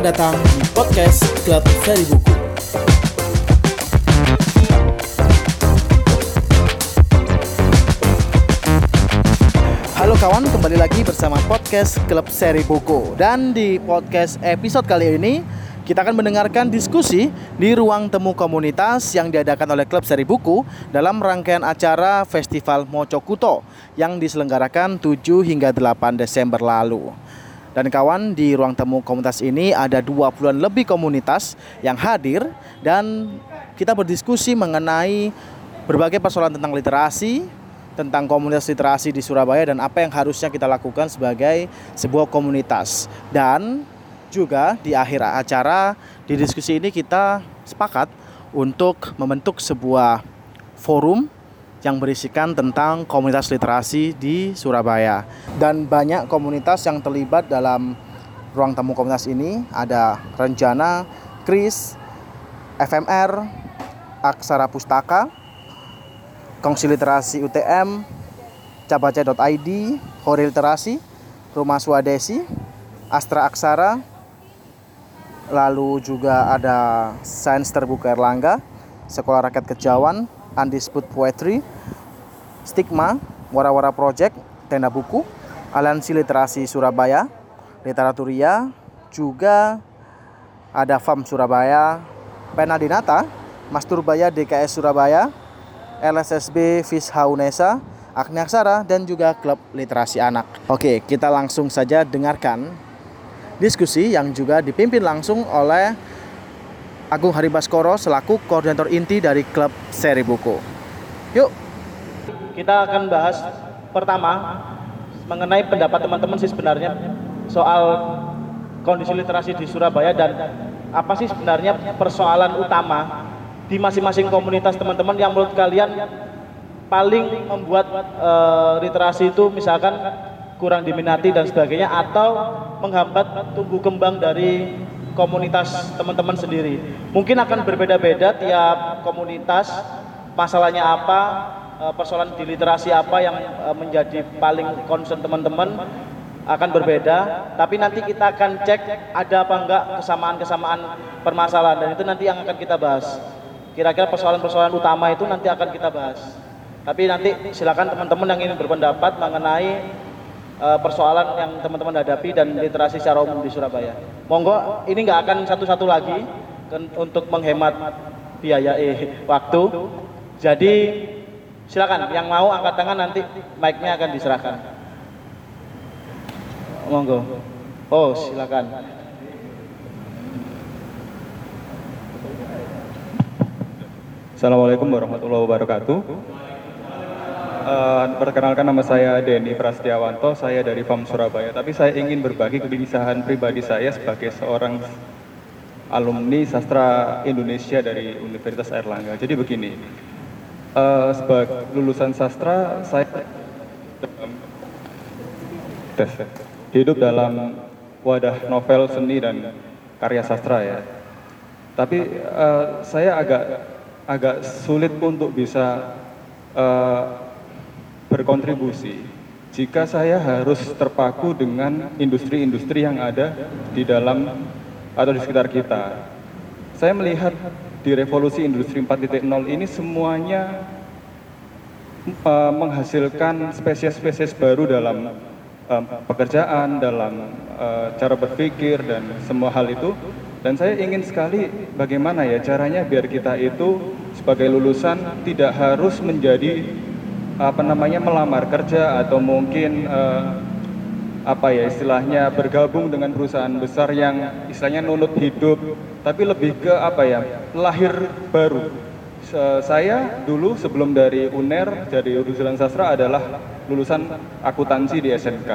Selamat datang di podcast Klub Seri Buku. Halo kawan, kembali lagi bersama podcast Klub Seri Buku. Dan di podcast episode kali ini kita akan mendengarkan diskusi di ruang temu komunitas yang diadakan oleh Klub Seri Buku dalam rangkaian acara Festival Mocokuto yang diselenggarakan 7 hingga 8 Desember lalu. Dan kawan di ruang temu komunitas ini ada 20-an lebih komunitas yang hadir dan kita berdiskusi mengenai berbagai persoalan tentang literasi, tentang komunitas literasi di Surabaya dan apa yang harusnya kita lakukan sebagai sebuah komunitas. Dan juga di akhir acara di diskusi ini kita sepakat untuk membentuk sebuah forum yang berisikan tentang komunitas literasi di Surabaya. Dan banyak komunitas yang terlibat dalam ruang tamu komunitas ini ada Rencana, Kris, FMR, Aksara Pustaka, Kongsi Literasi UTM, Cabaca.id, Hori Literasi, Rumah Swadesi, Astra Aksara, lalu juga ada Sains Terbuka Erlangga, Sekolah Rakyat Kejawan, Undisputed Poetry, Stigma, Wara-Wara Project, Tenda Buku, Aliansi Literasi Surabaya, Literaturia, juga ada FAM Surabaya, Pena Dinata, Masturbaya DKS Surabaya, LSSB Fisha Unesa, Agni Aksara, dan juga Klub Literasi Anak. Oke, kita langsung saja dengarkan diskusi yang juga dipimpin langsung oleh Agung Haribaskoro selaku koordinator inti dari klub seri buku. Yuk. Kita akan bahas pertama mengenai pendapat teman-teman sih sebenarnya soal kondisi literasi di Surabaya dan apa sih sebenarnya persoalan utama di masing-masing komunitas teman-teman yang menurut kalian paling membuat uh, literasi itu misalkan kurang diminati dan sebagainya atau menghambat tumbuh kembang dari komunitas teman-teman sendiri. Mungkin akan berbeda-beda tiap komunitas, masalahnya apa, eh, persoalan di literasi apa yang eh, menjadi paling concern teman-teman akan berbeda, tapi nanti kita akan cek ada apa enggak kesamaan-kesamaan permasalahan dan itu nanti yang akan kita bahas. Kira-kira persoalan-persoalan utama itu nanti akan kita bahas. Tapi nanti silakan teman-teman yang ingin berpendapat mengenai uh, persoalan yang teman-teman hadapi dan literasi secara umum di Surabaya. Monggo, ini nggak akan satu-satu lagi untuk menghemat biaya eh, waktu. Jadi silakan yang mau angkat tangan nanti mic-nya akan diserahkan. Monggo. Oh, silakan. Assalamualaikum warahmatullahi wabarakatuh. Uh, perkenalkan nama saya Denny Prastiawanto, saya dari FAM Surabaya. Tapi saya ingin berbagi kegelisahan pribadi saya sebagai seorang alumni sastra Indonesia dari Universitas Airlangga. Jadi begini, uh, sebagai lulusan sastra saya hidup dalam wadah novel seni dan karya sastra ya. Tapi uh, saya agak agak sulit untuk bisa uh, berkontribusi jika saya harus terpaku dengan industri-industri yang ada di dalam atau di sekitar kita. Saya melihat di revolusi industri 4.0 ini semuanya uh, menghasilkan spesies-spesies baru dalam uh, pekerjaan, dalam uh, cara berpikir dan semua hal itu. Dan saya ingin sekali bagaimana ya caranya biar kita itu sebagai lulusan tidak harus menjadi apa namanya melamar kerja atau mungkin uh, apa ya istilahnya bergabung dengan perusahaan besar yang istilahnya nunut hidup tapi lebih ke apa ya lahir baru. Saya dulu sebelum dari UNER jadi jurusan sastra adalah lulusan akuntansi di SMK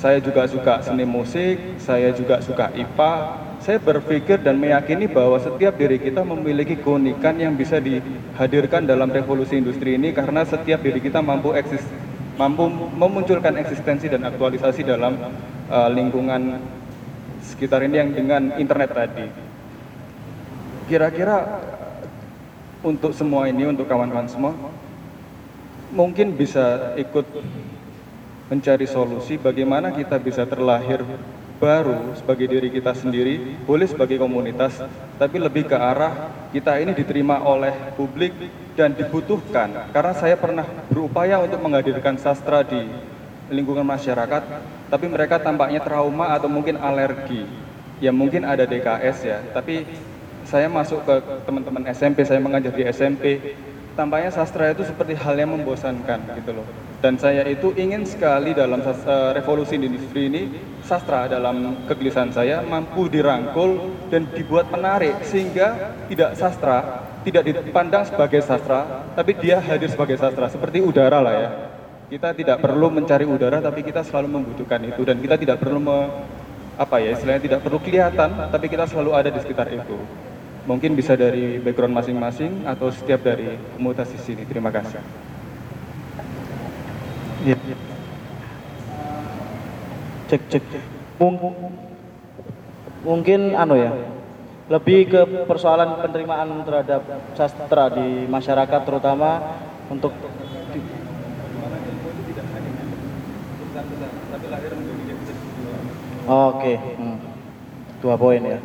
saya juga suka seni musik saya juga suka IPA saya berpikir dan meyakini bahwa setiap diri kita memiliki keunikan yang bisa dihadirkan dalam revolusi industri ini karena setiap diri kita mampu eksis mampu memunculkan eksistensi dan aktualisasi dalam uh, lingkungan sekitar ini yang dengan internet tadi. Kira-kira untuk semua ini untuk kawan-kawan semua mungkin bisa ikut mencari solusi bagaimana kita bisa terlahir baru sebagai diri kita sendiri, boleh sebagai komunitas, tapi lebih ke arah kita ini diterima oleh publik dan dibutuhkan. Karena saya pernah berupaya untuk menghadirkan sastra di lingkungan masyarakat, tapi mereka tampaknya trauma atau mungkin alergi. Ya mungkin ada DKS ya, tapi saya masuk ke teman-teman SMP, saya mengajar di SMP, tampaknya sastra itu seperti hal yang membosankan gitu loh. Dan saya itu ingin sekali dalam uh, revolusi industri ini sastra dalam kegelisahan saya mampu dirangkul dan dibuat menarik sehingga tidak sastra tidak dipandang sebagai sastra tapi dia hadir sebagai sastra seperti udara lah ya. Kita tidak perlu mencari udara tapi kita selalu membutuhkan itu dan kita tidak perlu me, apa ya istilahnya tidak perlu kelihatan tapi kita selalu ada di sekitar itu. Mungkin bisa dari background masing-masing atau setiap dari komunitas di sini. Terima kasih. Ya. Cek cek. Mung mungkin anu ya. Lebih ke persoalan penerimaan terhadap sastra di masyarakat terutama untuk Oke, hmm. dua poin ya.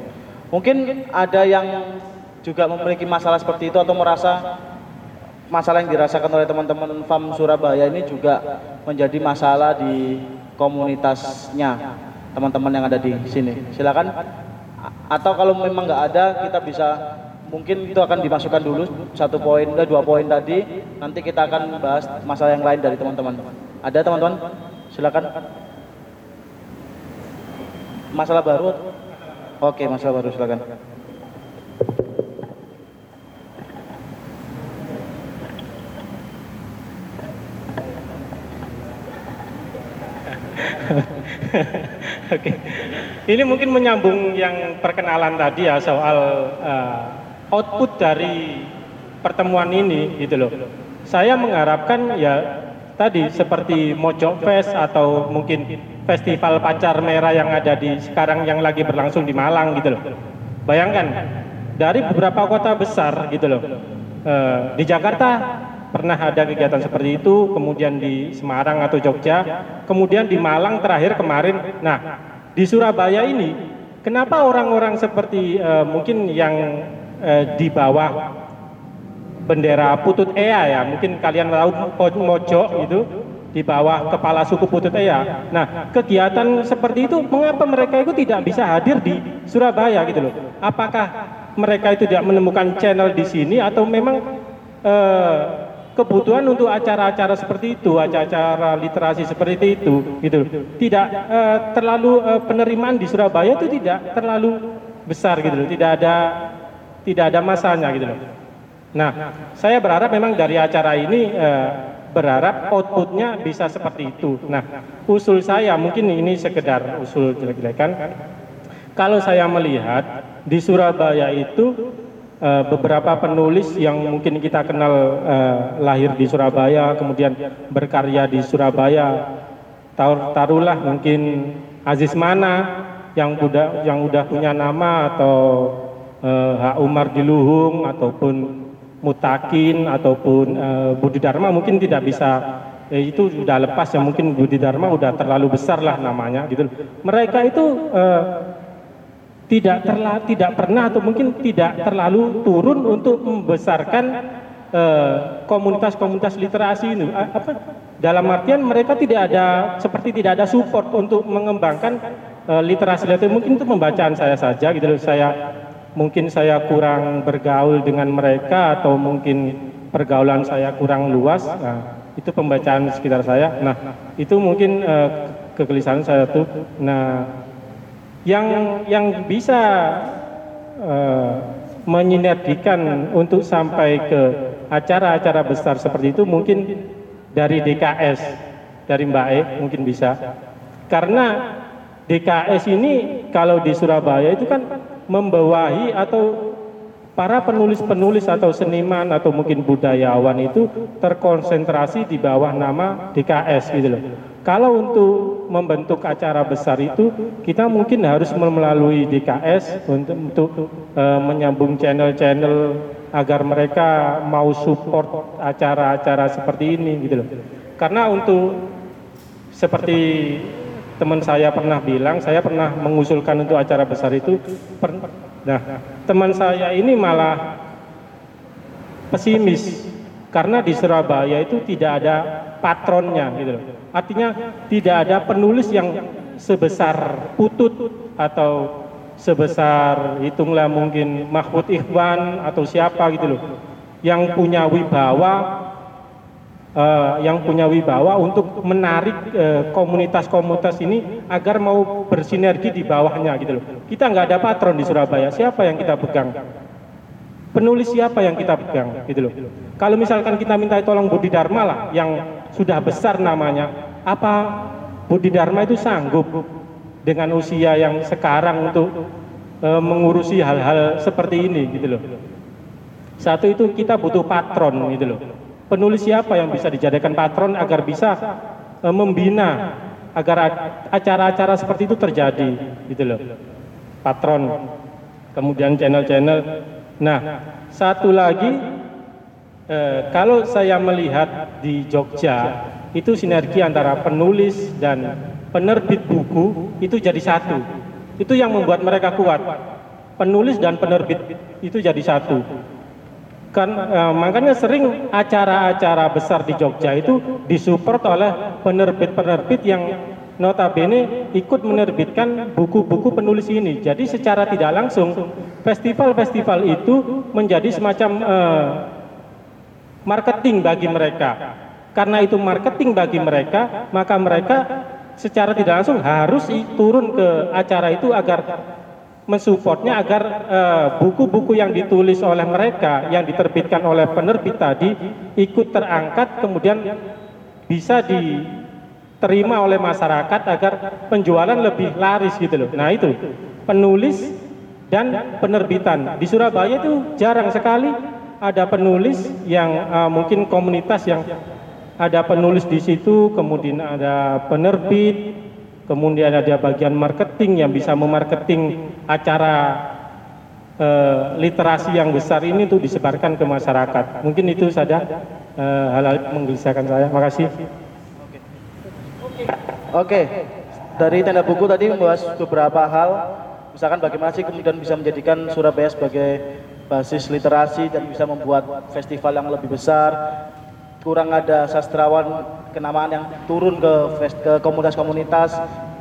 Mungkin ada yang juga memiliki masalah seperti itu atau merasa masalah yang dirasakan oleh teman-teman FAM Surabaya ini juga menjadi masalah di komunitasnya teman-teman yang ada di sini. Silakan. Atau kalau memang nggak ada, kita bisa mungkin itu akan dimasukkan dulu satu poin, eh, dua poin tadi. Nanti kita akan bahas masalah yang lain dari teman-teman. Ada teman-teman? Silakan. Masalah baru? Oke, masalah baru silakan. Oke. Ini mungkin menyambung yang perkenalan tadi ya soal uh, output dari pertemuan ini gitu loh. Saya mengharapkan ya tadi seperti Mojo Fest atau mungkin festival pacar merah yang ada di sekarang yang lagi berlangsung di Malang gitu loh. Bayangkan dari beberapa kota besar gitu loh. Uh, di Jakarta pernah ada kegiatan seperti itu, kemudian di Semarang atau Jogja, kemudian di Malang terakhir kemarin. Nah, di Surabaya ini, kenapa orang-orang seperti uh, mungkin yang uh, di bawah bendera Putut Ea ya, mungkin kalian tahu Mojo itu di bawah kepala suku Putut Ea. Nah, kegiatan seperti itu mengapa mereka itu tidak bisa hadir di Surabaya gitu loh? Apakah mereka itu tidak menemukan channel di sini atau memang uh, kebutuhan untuk acara-acara seperti itu, acara-acara literasi seperti itu, gitu. Tidak uh, terlalu uh, penerimaan di Surabaya itu tidak terlalu besar gitu. Tidak ada tidak ada masanya gitu loh. Nah, saya berharap memang dari acara ini uh, berharap outputnya bisa seperti itu. Nah, usul saya mungkin ini sekedar usul jelek-jelekan. Kalau saya melihat di Surabaya itu uh, beberapa penulis yang mungkin kita kenal uh, lahir di Surabaya, kemudian berkarya di Surabaya. Tar taruhlah mungkin Aziz Mana yang udah yang udah punya nama atau uh, H. Umar Diluhung ataupun Mutakin ataupun uh, Budi Dharma mungkin tidak bisa eh, itu sudah lepas ya mungkin Budi Dharma udah terlalu besar lah namanya gitu. Mereka itu uh, tidak terla, tidak pernah atau mungkin tidak terlalu turun untuk membesarkan eh, komunitas-komunitas uh, literasi ini. Apa? Dalam artian mereka tidak ada seperti tidak ada support untuk mengembangkan uh, literasi. Literasi mungkin itu pembacaan saya saja gitu loh. Saya mungkin saya kurang bergaul dengan mereka atau mungkin pergaulan saya kurang luas. Nah, itu pembacaan sekitar saya. Nah itu mungkin uh, kegelisahan saya tuh. Nah yang yang bisa uh, menyinergikan untuk sampai ke acara-acara besar seperti itu mungkin dari DKS dari Mbak E mungkin bisa karena DKS ini kalau di Surabaya itu kan membawahi atau para penulis-penulis atau seniman atau mungkin budayawan itu terkonsentrasi di bawah nama DKS gitu loh. Kalau untuk membentuk acara besar itu, kita mungkin harus melalui DKS untuk, untuk uh, menyambung channel-channel agar mereka mau support acara-acara seperti ini gitu loh. Karena untuk seperti teman saya pernah bilang, saya pernah mengusulkan untuk acara besar itu. Per, nah, teman saya ini malah pesimis karena di Surabaya itu tidak ada patronnya gitu loh. Artinya tidak ada penulis yang sebesar Putut atau sebesar hitunglah mungkin Mahfud Ikhwan atau siapa gitu loh yang punya wibawa uh, yang punya wibawa untuk menarik komunitas-komunitas uh, ini agar mau bersinergi di bawahnya gitu loh. Kita nggak ada patron di Surabaya. Siapa yang kita pegang? Penulis siapa yang kita pegang gitu loh. Kalau misalkan kita minta tolong Budi Dharma lah yang sudah besar namanya, apa Budi Dharma itu sanggup dengan usia yang sekarang untuk uh, mengurusi hal-hal seperti ini gitu loh. Satu itu kita butuh patron gitu loh. Penulis siapa yang bisa dijadikan patron agar bisa uh, membina agar acara-acara seperti itu terjadi gitu loh. Patron. Kemudian channel-channel. Nah, satu lagi uh, kalau saya melihat di Jogja itu sinergi antara penulis dan penerbit buku itu jadi satu. Itu yang membuat mereka kuat. Penulis dan penerbit itu jadi satu kan eh, makanya sering acara-acara besar di Jogja itu disupport oleh penerbit-penerbit yang notabene ikut menerbitkan buku-buku penulis ini. Jadi secara tidak langsung festival-festival itu menjadi semacam eh, marketing bagi mereka. Karena itu marketing bagi mereka, maka mereka secara tidak langsung harus turun ke acara itu agar mensupportnya agar eh, buku-buku uh, yang ditulis oleh mereka yang diterbitkan oleh penerbit tadi ikut terangkat kemudian bisa diterima oleh masyarakat agar penjualan lebih laris gitu loh. Nah itu penulis dan penerbitan di Surabaya itu jarang sekali ada penulis yang uh, mungkin komunitas yang ada penulis di situ kemudian ada penerbit kemudian ada bagian marketing yang bisa memarketing acara eh, literasi yang besar ini untuk disebarkan ke masyarakat. Mungkin itu saja eh, hal-hal yang menggelisahkan saya. Makasih. Oke, dari tenda buku tadi membahas beberapa hal, misalkan bagaimana sih kemudian bisa menjadikan Surabaya sebagai basis literasi dan bisa membuat festival yang lebih besar. Kurang ada sastrawan kenamaan yang turun ke ke komunitas-komunitas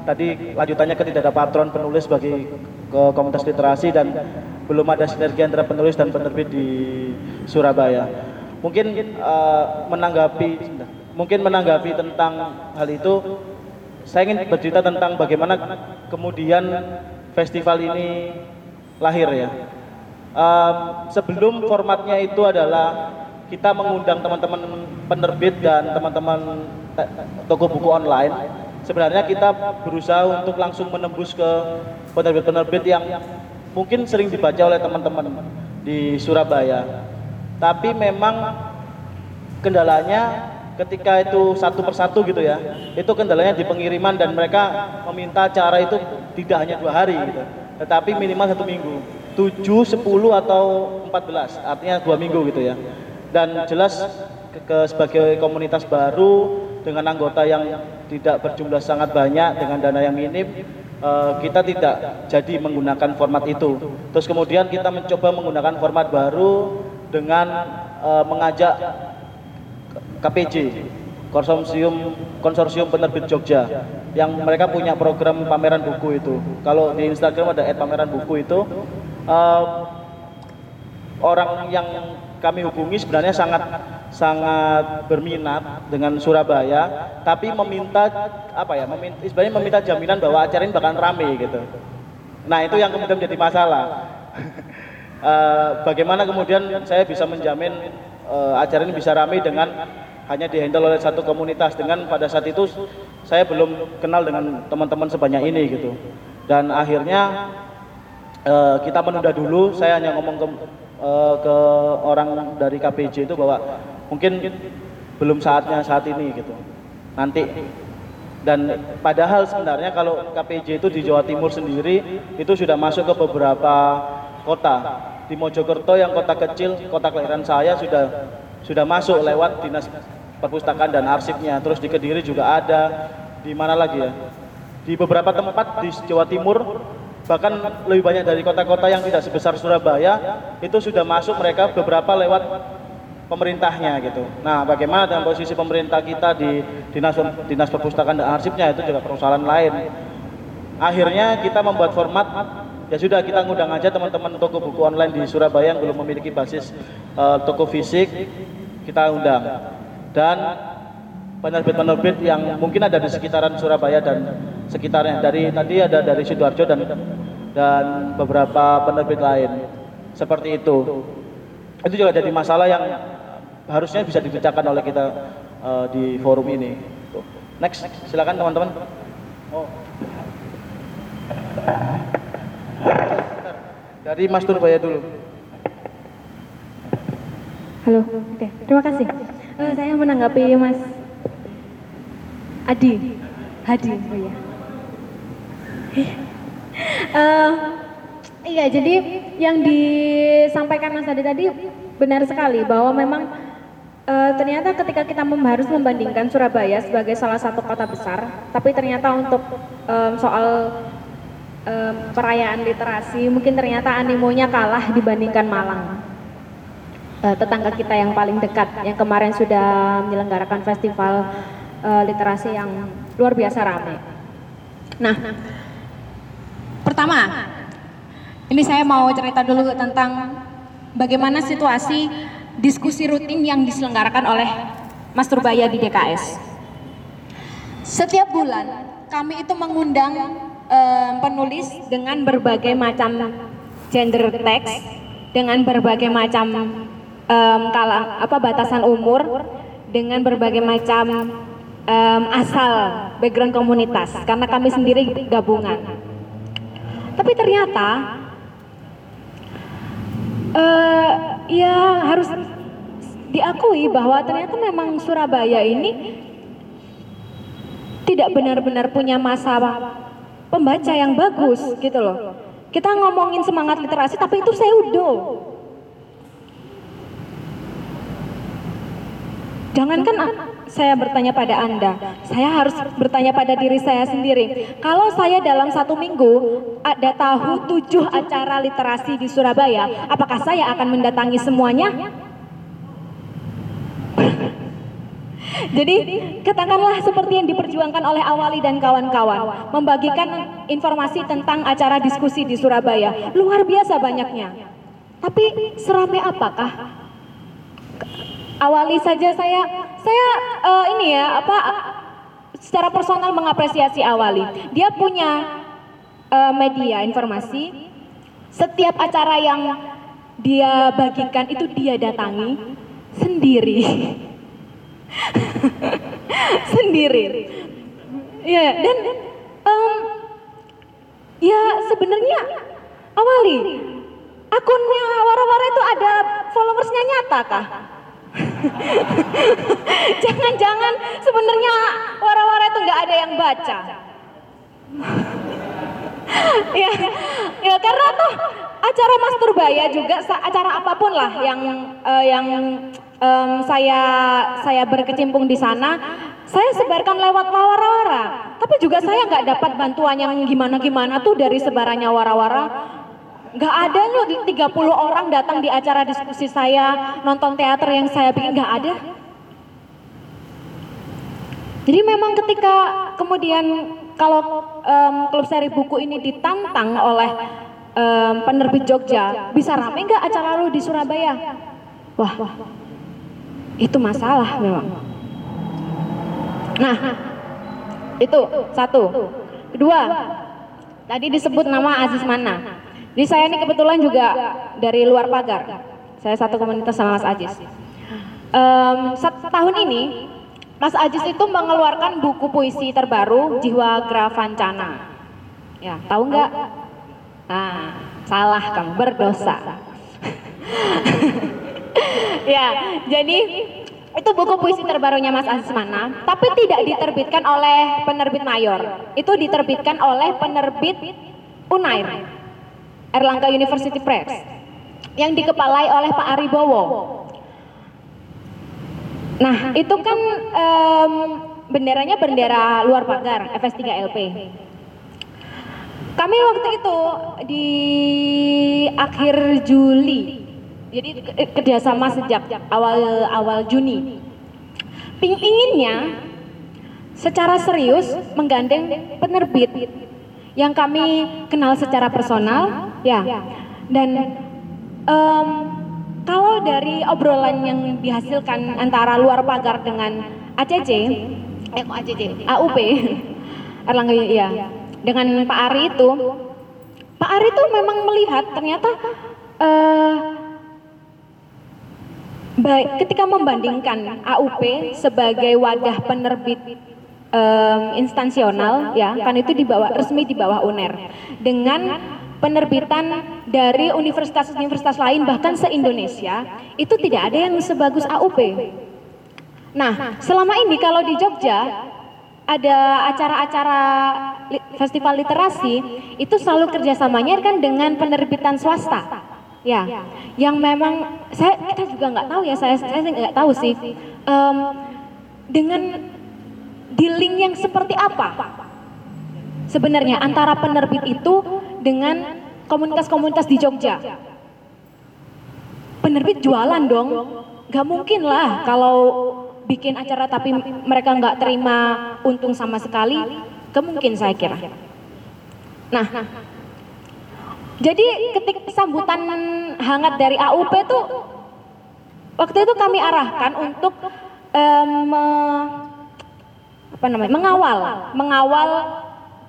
tadi lanjutannya ke tidak ada patron penulis bagi ke komunitas literasi dan belum ada sinergi antara penulis dan penerbit di Surabaya. Mungkin uh, menanggapi mungkin menanggapi tentang hal itu saya ingin bercerita tentang bagaimana kemudian festival ini lahir ya. Uh, sebelum formatnya itu adalah kita mengundang teman-teman penerbit dan teman-teman toko buku online. Sebenarnya kita berusaha untuk langsung menembus ke penerbit-penerbit yang mungkin sering dibaca oleh teman-teman di Surabaya. Tapi memang kendalanya ketika itu satu persatu gitu ya, itu kendalanya di pengiriman dan mereka meminta cara itu tidak hanya dua hari gitu, tetapi minimal satu minggu. 7, 10 atau 14, artinya dua minggu gitu ya. Dan jelas ke, ke sebagai komunitas baru dengan anggota yang tidak berjumlah sangat banyak dengan dana yang minim uh, kita tidak jadi menggunakan format itu. Terus kemudian kita mencoba menggunakan format baru dengan uh, mengajak KPJ konsorsium konsorsium penerbit Jogja yang mereka punya program pameran buku itu. Kalau di Instagram ada pameran buku itu uh, orang yang kami hubungi sebenarnya sangat sangat berminat dengan Surabaya, tapi meminta apa ya? Meminta, sebenarnya meminta jaminan bahwa acara ini bakalan rame gitu. Nah itu yang kemudian menjadi masalah. uh, bagaimana kemudian saya bisa menjamin uh, acara ini bisa rame dengan hanya dihandle oleh satu komunitas dengan pada saat itu saya belum kenal dengan teman-teman sebanyak ini gitu. Dan akhirnya uh, kita menunda dulu. Saya hanya ngomong ke uh, ke orang dari KPJ itu bahwa mungkin belum saatnya saat ini gitu. Nanti dan padahal sebenarnya kalau KPJ itu di Jawa Timur sendiri itu sudah masuk ke beberapa kota. Di Mojokerto yang kota kecil, kota kelahiran saya sudah sudah masuk lewat dinas perpustakaan dan arsipnya. Terus di Kediri juga ada. Di mana lagi ya? di beberapa tempat di Jawa Timur bahkan lebih banyak dari kota-kota yang tidak sebesar Surabaya itu sudah masuk mereka beberapa lewat pemerintahnya gitu. Nah, bagaimana dengan posisi pemerintah kita di dinas dinas perpustakaan dan arsipnya itu juga persoalan lain. Akhirnya kita membuat format ya sudah kita ngundang aja teman-teman toko buku online di Surabaya yang belum memiliki basis uh, toko fisik kita undang dan penerbit-penerbit yang mungkin ada di sekitaran Surabaya dan sekitarnya. Dari tadi ada dari Sidoarjo dan dan beberapa penerbit lain. Seperti itu. Itu juga jadi masalah yang harusnya bisa dibicarakan oleh kita uh, di forum ini. Next, silakan teman-teman. Oh. Dari Mas Turbaya dulu. Halo, oke, terima kasih. Uh, saya menanggapi Mas Adi, Hadi, oh ya uh, iya, jadi yang disampaikan Mas Adi tadi benar sekali bahwa memang uh, ternyata ketika kita harus membandingkan Surabaya sebagai salah satu kota besar, tapi ternyata untuk um, soal um, perayaan literasi mungkin ternyata animonya kalah dibandingkan Malang. Tetangga kita yang paling dekat yang kemarin sudah menyelenggarakan festival uh, literasi yang luar biasa ramai. Nah, Pertama, ini saya mau cerita dulu tentang bagaimana situasi diskusi rutin yang diselenggarakan oleh Mas Turbaya di DKS. Setiap bulan kami itu mengundang um, penulis dengan berbagai macam gender text, dengan berbagai macam um, kala, apa batasan umur, dengan berbagai macam um, asal background komunitas karena kami sendiri gabungan. Tapi ternyata uh, ya harus diakui bahwa ternyata memang Surabaya ini tidak benar-benar punya masa pembaca yang bagus gitu loh. Kita ngomongin semangat literasi tapi itu pseudo. Jangankan saya bertanya pada Anda, saya harus bertanya pada diri saya sendiri. Kalau saya dalam satu minggu ada tahu tujuh acara literasi di Surabaya, apakah saya akan mendatangi semuanya? Jadi katakanlah seperti yang diperjuangkan oleh Awali dan kawan-kawan, membagikan informasi tentang acara diskusi di Surabaya, luar biasa banyaknya. Tapi seramai apakah awali saja saya saya uh, ini ya apa secara personal mengapresiasi awali. Dia punya uh, media informasi. Setiap acara yang dia bagikan itu dia datangi sendiri. sendiri. Ya, dan um, ya sebenarnya awali akunnya wara-wara itu ada followersnya nyata kah? Jangan-jangan sebenarnya wara-wara itu nggak ada yang baca. ya, ya karena tuh acara Mas Turbaya juga acara apa pun lah yang uh, yang um, saya saya berkecimpung di sana, saya sebarkan lewat wara-wara. Tapi juga saya nggak dapat bantuan yang gimana-gimana tuh dari sebarannya wara-wara Gak ada loh 30 orang datang di acara diskusi saya, nonton teater yang saya bikin, gak ada. Jadi memang ketika kemudian kalau um, klub seri buku ini ditantang oleh um, penerbit Jogja, bisa rame nggak acara lu di Surabaya? Wah, itu masalah memang. Nah, itu satu. Kedua, tadi disebut nama Aziz Mana. Jadi saya ini kebetulan juga dari luar pagar. Saya satu komunitas sama Mas Ajis. Um, tahun ini Mas Ajis itu mengeluarkan buku puisi terbaru Jiwa Gravancana. Ya, tahu nggak? Nah, salah kamu berdosa. ya, jadi itu buku puisi terbarunya Mas Aziz Mana, tapi tidak diterbitkan oleh penerbit mayor. Itu diterbitkan oleh penerbit Unair. Erlangga University Press yang dikepalai oleh Pak Ari Bowo. Nah, itu kan um, benderanya bendera luar pagar FS3 LP. Kami waktu itu di akhir Juli, jadi ke- kerjasama sejak awal awal Juni. Ping inginnya secara serius menggandeng penerbit yang kami kenal secara personal, ya. Dan em, kalau dari obrolan yang dihasilkan antara luar pagar dengan ACC, eh ACC, AUP, Erlangga ya, dengan Pak Ari itu, Pak Ari itu memang melihat ternyata eh, baik ketika membandingkan AUP sebagai wadah penerbit em, instansional ya kan itu di bawah resmi di bawah UNER. Dengan penerbitan dari universitas-universitas lain bahkan se-Indonesia itu tidak ada yang sebagus AUP. Nah, selama ini kalau di Jogja ada acara-acara festival literasi itu selalu kerjasamanya kan dengan penerbitan swasta. Ya, yang memang saya kita juga nggak tahu ya saya saya nggak tahu sih. Em, dengan dealing yang seperti apa sebenarnya antara penerbit itu dengan komunitas-komunitas di Jogja. Penerbit jualan dong, nggak mungkin lah kalau bikin acara tapi mereka nggak terima untung sama sekali, kemungkin saya kira. Nah, jadi ketika sambutan hangat dari AUP itu waktu itu kami arahkan untuk me- apa namanya mengawal mengawal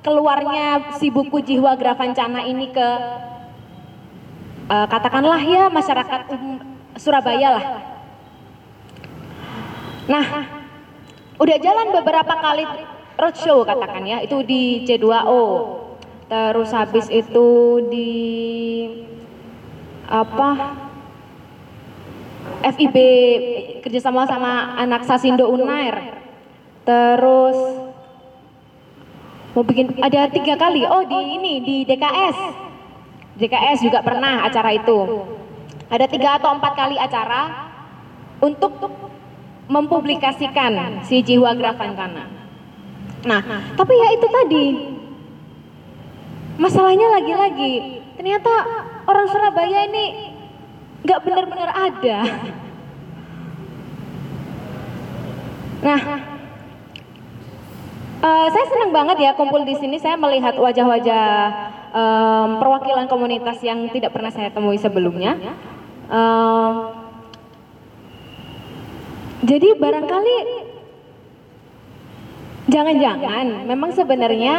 keluarnya si buku Jiwa Gravancana ini ke eh, katakanlah ya masyarakat umum Surabaya lah. Nah, udah jalan beberapa kali roadshow katakan ya, itu di C2O. Terus habis itu di apa FIB kerjasama sama anak Sasindo Unair. Terus mau bikin ada tiga kali. Oh di ini di DKS. DKS juga pernah acara itu. Ada tiga atau empat kali acara untuk mempublikasikan si Jiwa Gravancana. Nah, tapi ya itu tadi. Masalahnya lagi-lagi, ternyata orang Surabaya ini nggak benar-benar ada. Nah, eh, saya senang banget ya kumpul di sini. Saya melihat wajah-wajah em, perwakilan komunitas yang tidak pernah saya temui sebelumnya. Em, jadi barangkali jangan-jangan memang sebenarnya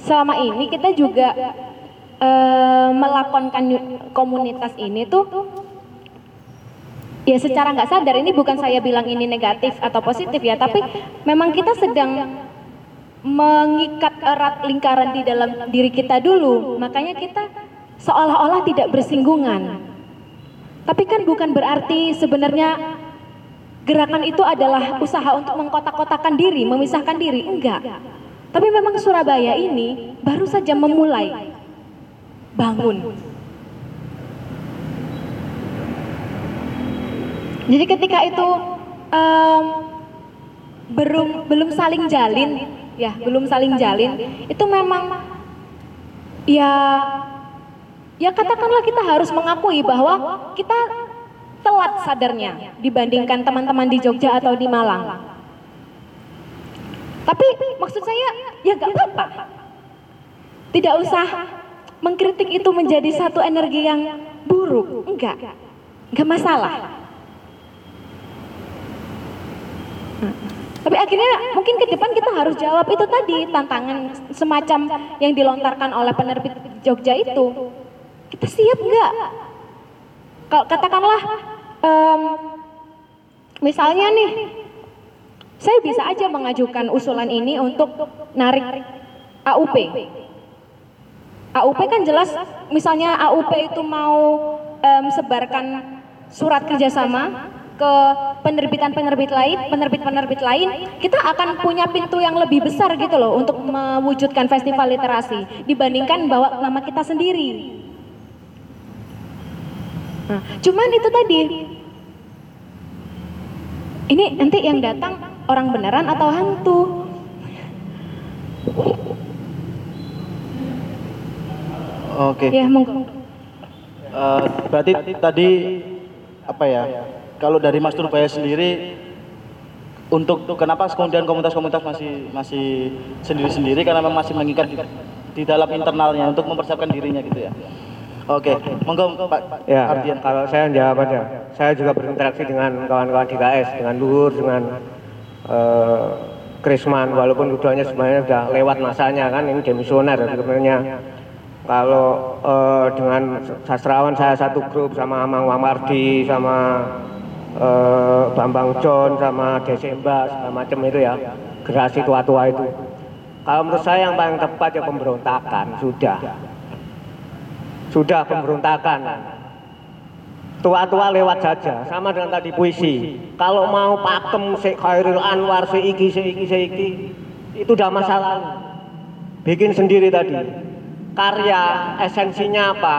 selama ini kita juga eh, melakonkan komunitas ini tuh ya secara nggak sadar ini bukan saya bilang ini negatif atau positif ya tapi memang kita sedang mengikat erat lingkaran di dalam diri kita dulu makanya kita seolah-olah tidak bersinggungan. Tapi kan bukan berarti sebenarnya gerakan itu adalah usaha untuk mengkotak-kotakan diri memisahkan diri. Enggak. Tapi memang Surabaya ini baru saja memulai. Bangun. Jadi ketika itu em, belum belum saling jalin, ya belum saling jalin, itu memang ya ya katakanlah kita harus mengakui bahwa kita telat sadarnya dibandingkan teman-teman di Jogja atau di Malang. Tapi maksud saya ya gak apa-apa. Tidak usah mengkritik itu menjadi satu energi yang buruk, enggak, enggak masalah. Tapi akhirnya mungkin ke depan kita harus jawab itu tadi tantangan semacam yang dilontarkan oleh penerbit Jogja itu. Kita siap nggak? Kalau katakanlah em, misalnya nih, saya bisa aja mengajukan usulan ini untuk narik AUP. AUP kan jelas misalnya AUP itu mau em, sebarkan surat kerjasama ke penerbitan-penerbit lain, penerbit-penerbit lain, kita akan punya pintu yang lebih besar gitu loh untuk mewujudkan festival literasi dibandingkan bawa nama kita sendiri. Nah, cuman itu tadi, ini nanti yang datang orang beneran atau hantu? Oke. Ya, monggo. Eh, berarti tadi apa ya? Kalau dari Mas Turbaya sendiri untuk kenapa kemudian komunitas-komunitas masih masih sendiri-sendiri karena memang masih mengikat di, di dalam internalnya untuk mempersiapkan dirinya gitu ya. Oke, monggo Pak Ya, Ardian. kalau saya jawab aja. Saya juga berinteraksi dengan kawan-kawan di KS, dengan Luhur, dengan eh, Krisman, walaupun keduanya sebenarnya sudah lewat masanya kan, ini demisioner sebenarnya. Kalau eh, dengan sastrawan saya satu grup sama Amang Wamardi, sama eh, Bambang John, sama Desemba, segala macam itu ya, generasi tua-tua itu. Kalau menurut saya yang paling tepat ya pemberontakan, sudah sudah pemberontakan. Tua-tua lewat saja, sama dengan tadi puisi. Kalau mau pakem si Khairul Anwar, si iki, si iki, si iki, itu udah masa lalu. Bikin sendiri tadi. Karya, esensinya apa?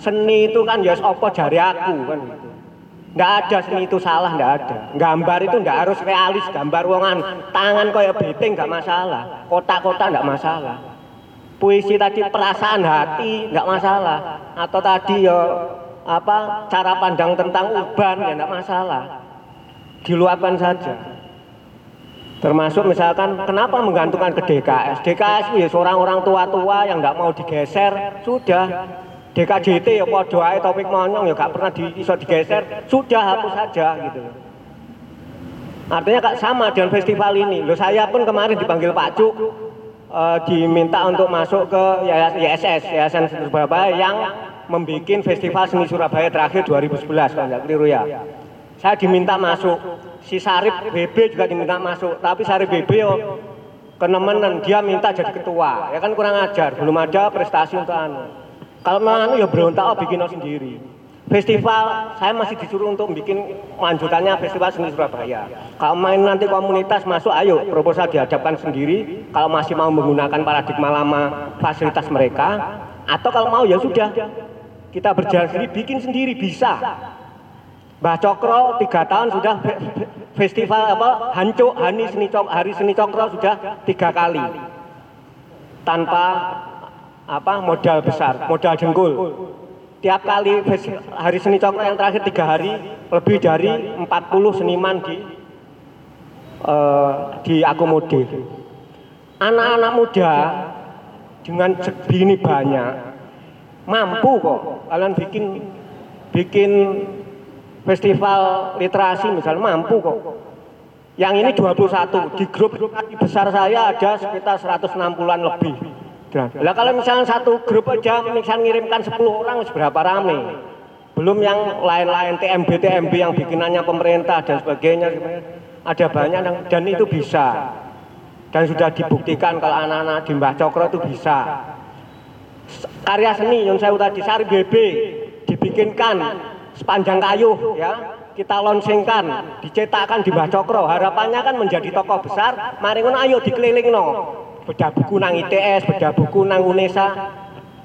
Seni itu kan ya opo jari aku kan. Nggak ada seni itu salah, nggak ada. Gambar itu nggak harus realis, gambar wongan. Tangan kayak beting nggak masalah. Kotak-kotak nggak masalah. Puisi tadi perasaan hati nggak masalah. Atau tadi ya apa cara pandang tentang urban ya nggak masalah. Diluapkan saja. Termasuk misalkan kenapa menggantungkan ke DKS DKS itu ya seorang orang tua-tua yang nggak mau digeser sudah DKJT ya podo ae topik monyong ya nggak pernah di, iso digeser. Sudah hapus saja gitu. Artinya kak sama dengan festival ini. Loh saya pun kemarin dipanggil Pak Cuk eh, diminta untuk masuk ke YSS, Yayasan Surabaya yang membuat festival seni Surabaya terakhir 2011 kalau nggak keliru ya. Saya diminta masuk, si Sarip BB juga diminta masuk, tapi Sarip BB yo kenemenan dia minta jadi ketua, ya kan kurang ajar, belum ada prestasi untuk anu. Kalau memang anu ya berontak oh, bikin sendiri. Festival saya masih disuruh untuk bikin lanjutannya festival seni Surabaya. Kalau main nanti komunitas masuk, ayo proposal dihadapkan sendiri. Kalau masih mau menggunakan paradigma lama fasilitas mereka, atau kalau mau ya sudah kita berjalan sendiri, bikin sendiri bisa. Mbah Cokro tiga tahun sudah fe- fe- festival apa Hancuk Hani Seni Cok Hari Seni Cokro sudah tiga kali tanpa apa? Modal besar, modal jengkul tiap kali hari seni cokro yang terakhir tiga hari lebih dari 40 seniman di eh, diakomodir. Anak-anak muda dengan segini banyak mampu kok. Kalian bikin bikin festival literasi misalnya mampu kok. Yang ini 21 di grup besar saya ada sekitar 160-an lebih lah kalau misalnya satu grup aja misalnya ngirimkan 10 orang seberapa rame? Belum yang lain-lain TMB TMB yang bikinannya pemerintah dan sebagainya. Ada banyak yang, dan itu bisa. Dan sudah dibuktikan kalau anak-anak di Mbah Cokro itu bisa. Karya seni yang saya tadi Sari BB dibikinkan sepanjang kayu ya. Kita launchingkan dicetakkan di Mbah Cokro. Harapannya kan menjadi tokoh besar. Mari ngono ayo dikeliling no beda buku nang ITS beda buku nang UNESA.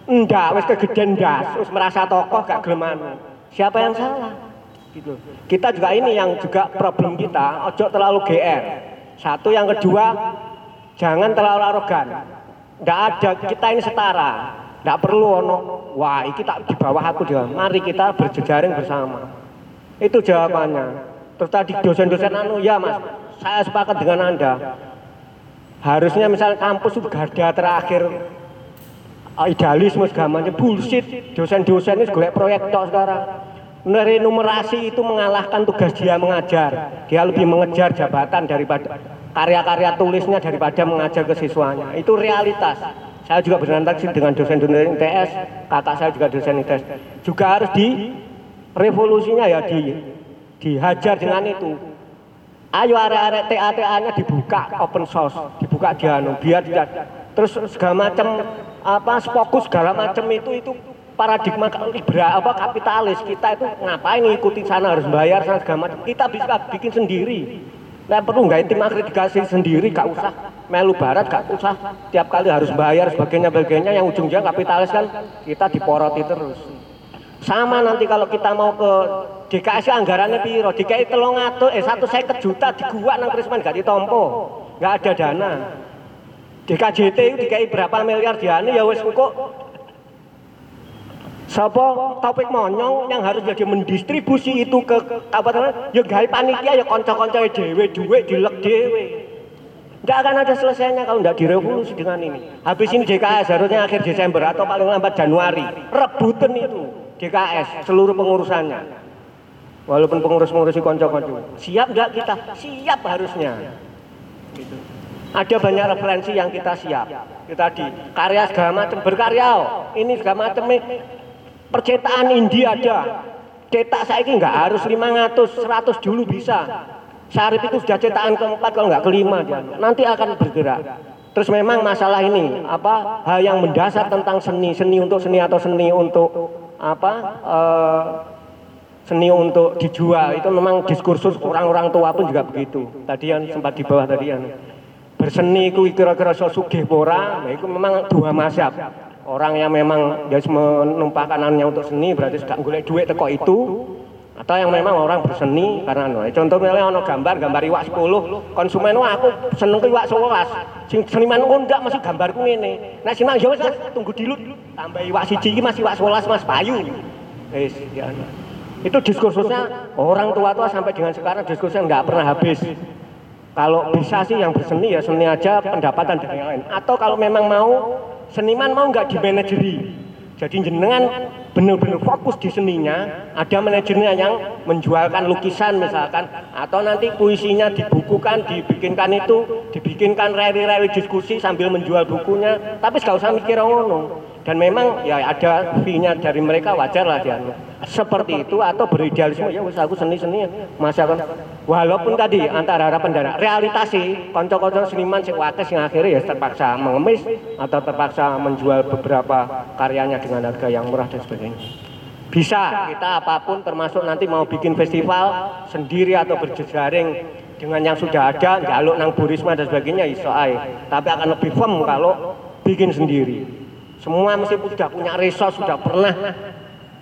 Enggak wis kegeden das wis merasa tokoh gak gelem anu. siapa yang salah? Gitu. Kita juga ini yang juga problem kita ojo terlalu GR satu yang kedua jangan terlalu arogan. Enggak ada kita ini setara. Enggak perlu ono wah ini tak di bawah aku dia mari kita berjejaring bersama. Itu jawabannya. Terus tadi dosen-dosen anu ya mas saya sepakat dengan anda harusnya misalnya kampus itu garda terakhir uh, idealisme segala macam bullshit. Dosen-dosen ini golek proyek tok sekarang. Numerasi itu mengalahkan tugas dia mengajar. Dia lebih mengejar jabatan daripada karya-karya tulisnya daripada mengajar ke siswanya. Itu realitas. Saya juga berinteraksi dengan dosen-dosen ITS kakak saya juga dosen ITS juga harus di revolusinya ya di dihajar dengan itu ayo arek-arek TA-TA-nya dibuka open source, dibuka di anu, biar tidak terus segala macam apa fokus segala macam itu itu paradigma liberal apa kapitalis kita itu ngapain ngikutin sana harus bayar sana segala macam kita bisa bikin sendiri. Nah, perlu nggak tim akreditasi sendiri, gak usah. Melu barat, gak usah. Tiap kali harus bayar sebagainya sebagainya yang ujungnya kapitalis kan kita diporoti terus. Sama nanti kalau kita mau ke DKI anggarannya piro, DKI telung atau eh satu seket juta di gua nang Krisman gak ditompo, nggak ada dana. DKJT itu DKI berapa miliar diane ya wes kok Sopo topik monyong yang harus jadi mendistribusi itu ke apa namanya? Ya gawe panitia ya kanca-kanca dhewe duit dilek dhewe. Enggak akan ada selesainya kalau enggak direvolusi dengan ini. Habis ini JKS harusnya akhir Desember atau paling lambat Januari. Rebutan itu JKS seluruh pengurusannya. Walaupun pengurus-pengurus itu konco-konco. Siap enggak kita? Siap harusnya. Gitu. Ada banyak referensi yang kita siap. Kita di karya segala macam berkarya. Ini segala macam nih. Percetakan India ada. Cetak saya ini enggak harus 500, 100 dulu bisa. Syarif itu sudah cetakan keempat kalau nggak kelima dia. Nanti akan bergerak. Terus memang masalah ini apa hal yang mendasar tentang seni, seni untuk seni atau seni untuk apa eh, seni untuk dijual itu memang diskursus orang-orang tua pun juga begitu. Tadi yang sempat di bawah tadi yang berseni itu kira-kira so sugih pora, nah itu memang dua mazhab. Orang yang memang dia menumpahkan anaknya untuk seni berarti sudah golek duit teko itu atau yang memang orang berseni karena anu. Contoh misalnya ono gambar gambar iwak 10, konsumen wah aku seneng ke iwak 11. Sing seniman kok ndak masih gambarku ngene. Nek seniman yo wis tunggu dilut tambah iwak siji iki masih iwak 11 Mas payu. Wis ya. Itu diskursusnya orang tua-tua sampai dengan sekarang diskursusnya nggak pernah habis. Kalau bisa sih yang berseni ya seni aja pendapatan dan yang lain. Atau kalau memang mau seniman mau nggak dimanajeri. Jadi jenengan benar-benar fokus di seninya, ada manajernya yang menjualkan lukisan misalkan, atau nanti puisinya dibukukan, dibikinkan itu, dibikinkan rally-rally diskusi sambil menjual bukunya, tapi gak usah mikir ngono. Dan memang ya ada fee-nya dari mereka wajar lah dia. Seperti itu atau beridealisme ya wis aku seni-seni masa kan walaupun tadi antara harapan dan realitas konco-konco seniman sing wakil sing akhirnya ya terpaksa mengemis atau terpaksa menjual beberapa karyanya dengan harga yang murah dan sebagainya. Bisa kita apa pun termasuk nanti mau bikin festival sendiri atau berjejaring dengan yang sudah ada jaluk nang Burisma dan sebagainya iso. Tapi akan lebih firm kalau bikin sendiri. Semua mesti sudah punya resource, sudah pernah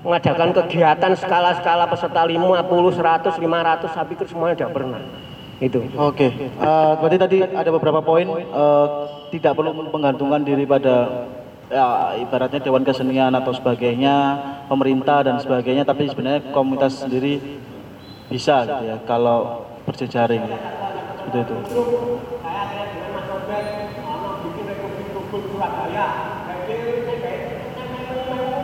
mengadakan kegiatan skala-skala peserta 50, 100, 500, saya pikir semuanya sudah pernah. Itu. Oke, eh, berarti tadi ada beberapa poin eh, tidak perlu menggantungkan diri pada ya, ibaratnya dewan kesenian atau sebagainya, pemerintah dan sebagainya, tapi sebenarnya komunitas sendiri bisa gitu ya kalau berjejaring seperti itu.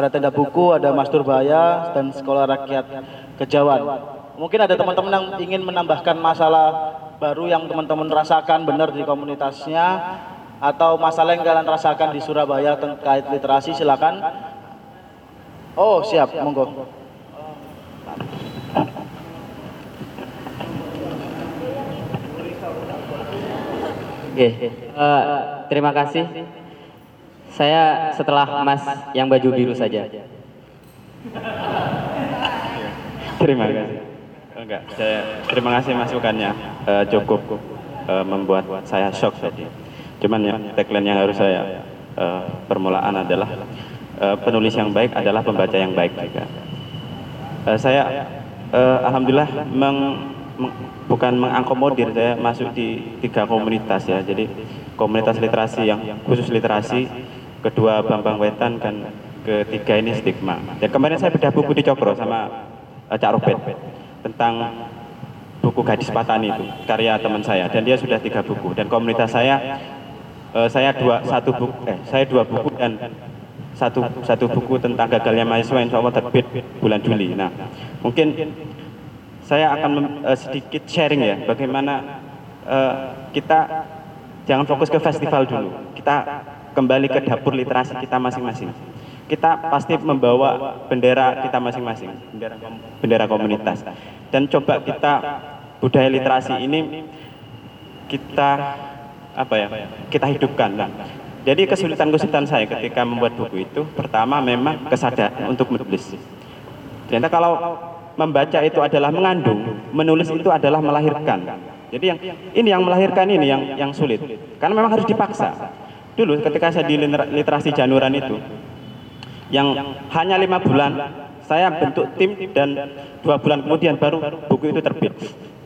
ada tenda buku, ada Mastur Baya, dan Sekolah Rakyat Kejawan. Mungkin ada teman-teman yang ingin menambahkan masalah baru yang teman-teman rasakan benar di komunitasnya, atau masalah yang kalian rasakan di Surabaya terkait literasi, silakan. Oh, siap, monggo. Oke, eh, terima kasih. Saya setelah Mas yang baju biru saja. Terima kasih. Enggak, saya terima kasih masukannya Eh, cukup eh, membuat saya shock tadi. Cuman ya tagline yang harus saya eh, permulaan adalah eh, penulis yang baik adalah pembaca yang baik juga. Eh, saya eh, alhamdulillah meng- meng- bukan mengakomodir saya masuk di tiga komunitas ya. Jadi komunitas literasi yang khusus literasi, kedua Bambang Wetan dan ketiga ini stigma. Dan kemarin saya bedah buku di Cokro sama eh, Cak Robert tentang buku Gadis Patani itu karya teman saya dan dia sudah tiga buku dan komunitas saya eh, saya dua satu buku eh saya dua buku dan satu satu buku tentang gagalnya mahasiswa insya Allah terbit bulan Juli. Nah mungkin saya akan mem- eh, sedikit sharing ya bagaimana eh, kita jangan fokus ke festival dulu kita kembali ke dapur literasi kita masing-masing kita pasti membawa bendera kita masing-masing bendera kom- bendera komunitas dan coba kita budaya literasi ini kita apa ya kita hidupkan Nah, Jadi kesulitan-kesulitan saya ketika membuat buku itu pertama memang kesadaran untuk menulis. Ternyata kalau membaca itu adalah mengandung, menulis itu adalah melahirkan. Jadi yang ini yang melahirkan ini yang yang sulit. Karena memang harus dipaksa. Dulu ketika saya di literasi Januran itu yang hanya lima bulan saya bentuk tim dan dua bulan kemudian baru buku itu terbit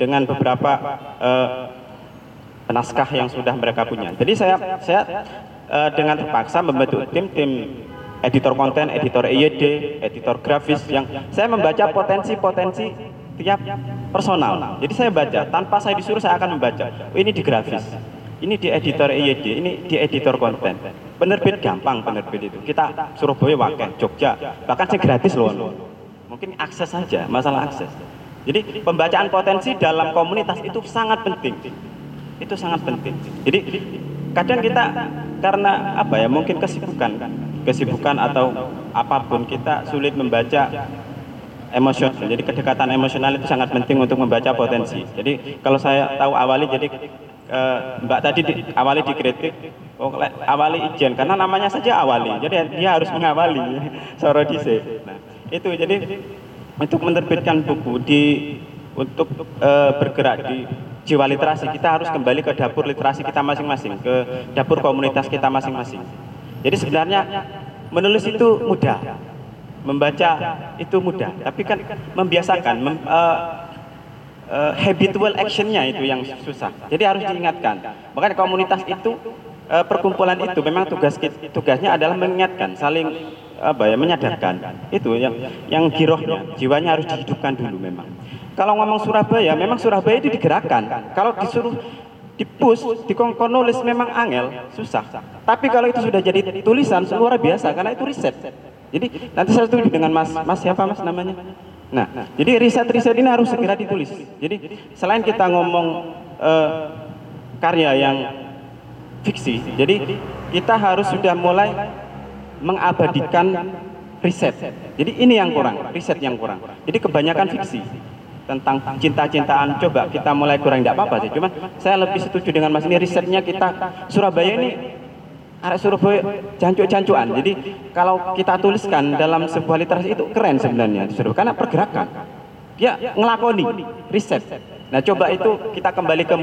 dengan beberapa uh, naskah yang sudah mereka punya. Jadi saya saya uh, dengan terpaksa membentuk tim tim editor konten, editor EYD, editor grafis yang saya membaca potensi-potensi tiap personal. Jadi saya baca tanpa saya disuruh saya akan membaca. Oh, ini di grafis, ini di editor EYD, ini di editor konten. Penerbit gampang penerbit itu. Kita Surabaya Wakil, Jogja, bahkan saya gratis loh. Mungkin akses saja, masalah akses. Jadi pembacaan potensi dalam komunitas itu sangat penting. Itu sangat penting. Jadi kadang kita karena apa ya mungkin kesibukan kesibukan atau apa pun kita sulit membaca emosional. Jadi kedekatan emosional itu sangat penting untuk membaca potensi. Jadi kalau saya tahu awali jadi eh, Mbak tadi di, awali dikritik, oh, awali ijen karena namanya saja awali. Jadi dia harus mengawali Sorodise. Nah, itu jadi untuk menerbitkan buku di untuk eh, bergerak di jiwa literasi kita harus kembali ke dapur literasi kita masing-masing, ke dapur komunitas kita masing-masing. Jadi sebenarnya menulis itu mudah, membaca itu mudah, tapi kan membiasakan, mem, uh, uh, habitual actionnya itu yang susah. Jadi harus diingatkan. Makanya komunitas itu, uh, perkumpulan itu memang tugas tugasnya adalah mengingatkan, saling apa ya menyadarkan. Itu yang yang girohnya, jiwanya harus dihidupkan dulu memang. Kalau ngomong Surabaya, memang Surabaya itu digerakkan. Kalau disuruh dipus, dikongkon nulis memang angel, susah. Tapi kalau itu sudah jadi tulisan, luar biasa karena itu riset. Jadi nanti saya setuju dengan Mas, Mas siapa Mas namanya? Nah, jadi riset-riset ini harus segera ditulis. Jadi selain kita ngomong uh, karya yang fiksi, jadi kita harus sudah mulai mengabadikan riset. Jadi ini yang kurang, riset yang kurang. Jadi kebanyakan fiksi tentang cinta-cintaan coba kita mulai kurang tidak apa-apa sih cuman saya lebih setuju dengan mas ini risetnya kita Surabaya ini arek Surabaya jancuk-jancuan jadi kalau kita tuliskan dalam sebuah literasi itu keren sebenarnya Surabaya. Karena pergerakan. Dia ngelakoni riset. Nah coba itu kita kembali ke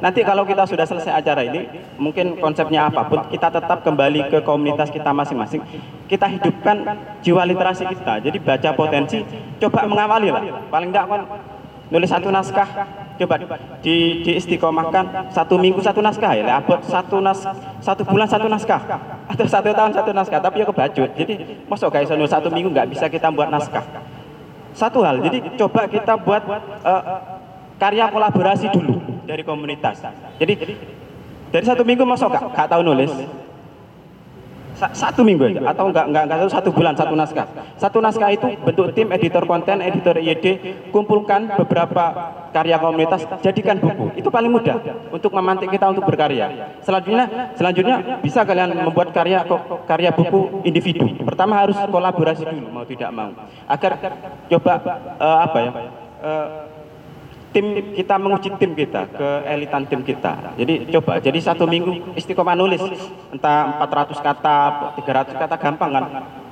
nanti kalau kita sudah selesai acara ini mungkin konsepnya apa pun kita tetap kembali ke komunitas kita masing-masing. Kita hidupkan jiwa literasi kita. Jadi baca potensi coba mengawali lah. Paling tidak kan nulis satu naskah coba di, istiqomahkan satu minggu satu naskah ya. Abot satu nas satu bulan satu naskah. Atau satu tahun satu naskah tapi ya kebajut jadi masuk guys satu minggu nggak bisa kita buat naskah. Satu hal jadi coba kita buat uh, karya kolaborasi dulu dari komunitas. Jadi dari satu minggu masuk gak, gak tahu nulis satu minggu aja atau enggak enggak enggak satu bulan satu naskah. Satu naskah itu bentuk tim editor konten editor IED kumpulkan beberapa karya komunitas jadikan buku. Itu paling mudah untuk memantik kita untuk berkarya. Selanjutnya selanjutnya bisa kalian membuat karya karya buku individu. Pertama harus kolaborasi dulu mau tidak mau. Agar coba uh, apa ya uh, tim kita menguji tim kita ke elitan tim kita. Jadi coba jadi satu minggu istiqomah nulis. Entah 400 kata 300 kata gampang kan?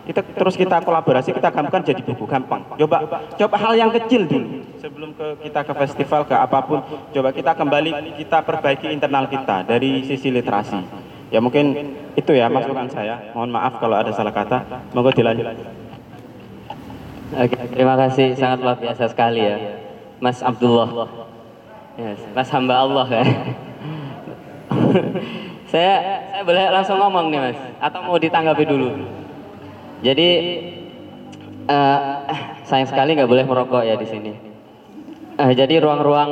Kita terus kita kolaborasi kita gampang jadi buku gampang. Coba coba hal yang kecil dulu. Sebelum ke kita ke festival ke apa pun coba kita kembali kita perbaiki internal kita dari sisi literasi. Ya mungkin itu ya masukan saya. Mohon maaf kalau ada salah kata. Monggo dilanjut. Oke, terima kasih. Sangat luar biasa sekali ya. Mas Abdullah. Yes, Mas hamba Allah ya. saya saya boleh langsung ngomong nih Mas atau mau ditanggapi dulu. Jadi uh, sayang sekali nggak boleh merokok ya di sini. Uh, jadi ruang-ruang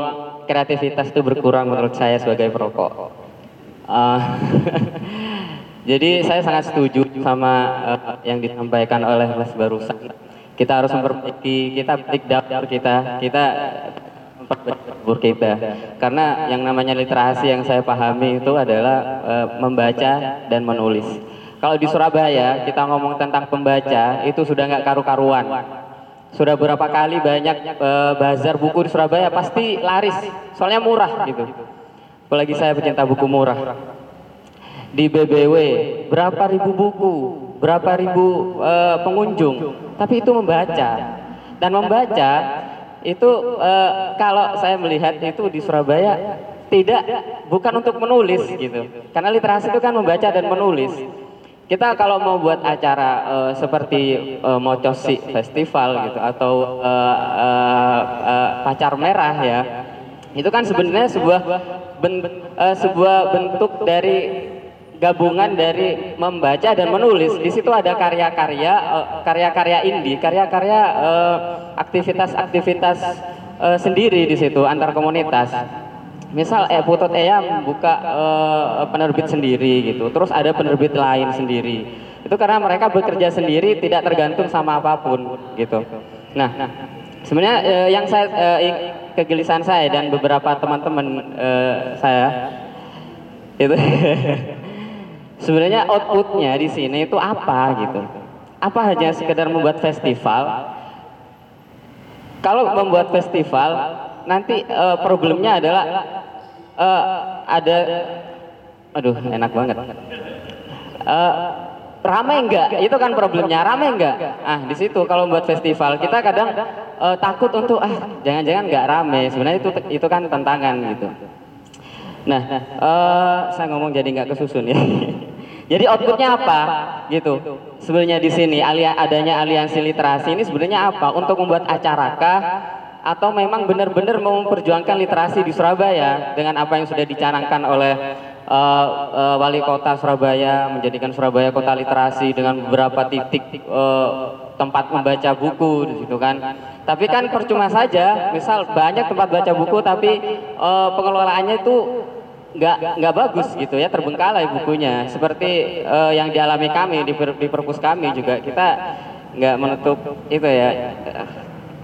kreativitas itu berkurang menurut saya sebagai perokok. Uh, jadi saya sangat setuju sama uh, yang disampaikan oleh Mas barusan kita harus memperbaiki kita break dapur kita. Kita dapur kita. Karena yang namanya literasi yang saya pahami itu adalah e, membaca dan menulis. Kalau di Surabaya kita ngomong tentang pembaca itu sudah nggak karu-karuan. Sudah berapa kali banyak e, bazar buku di Surabaya pasti laris. Soalnya murah gitu. Apalagi saya pecinta buku murah. Di BBW, berapa ribu buku, berapa ribu eh, pengunjung, tapi itu membaca. Dan membaca itu eh, kalau saya melihat itu di Surabaya tidak bukan untuk menulis gitu. Karena literasi itu kan membaca dan menulis. Kita kalau mau buat acara eh, seperti eh, Mocosi Festival gitu atau eh, eh, eh, Pacar Merah ya, itu kan sebenarnya sebuah ben- eh, sebuah bentuk dari gabungan dari membaca dan menulis. Di situ ada karya-karya, eh, karya-karya indie, karya-karya eh, aktivitas-aktivitas eh, sendiri di situ antar komunitas. Misal eh Putut Eyam buka penerbit sendiri gitu, terus ada penerbit lain sendiri. Itu karena mereka bekerja sendiri, tidak tergantung sama apa pun gitu. Nah, sebenarnya yang saya kegelisahan saya dan beberapa teman-teman saya itu sebenarnya outputnya di sini itu apa gitu? Apa hanya sekedar membuat festival? Kalau membuat festival nanti eh, problemnya adalah eh, ada aduh enak banget. Eh, ramai enggak itu kan problemnya ramai enggak ah di situ kalau membuat festival kita kadang eh, takut untuk ah jangan-jangan enggak ramai sebenarnya itu itu kan tantangan gitu. Nah, eh, saya ngomong jadi nggak kesusun ya. jadi outputnya apa? Gitu. Sebenarnya di sini adanya aliansi literasi ini sebenarnya apa? Untuk membuat acara kah? Atau memang benar-benar memperjuangkan literasi di Surabaya dengan apa yang sudah dicanangkan oleh eh, eh, wali kota Surabaya menjadikan Surabaya kota literasi dengan beberapa titik eh, tempat membaca buku di situ kan. Tapi kan percuma saja, misal banyak tempat baca buku tapi eh, pengelolaannya itu nggak nggak bagus gitu ya terbengkalai bukunya. Seperti eh, yang dialami kami di, per- di perpus kami juga kita nggak menutup itu ya.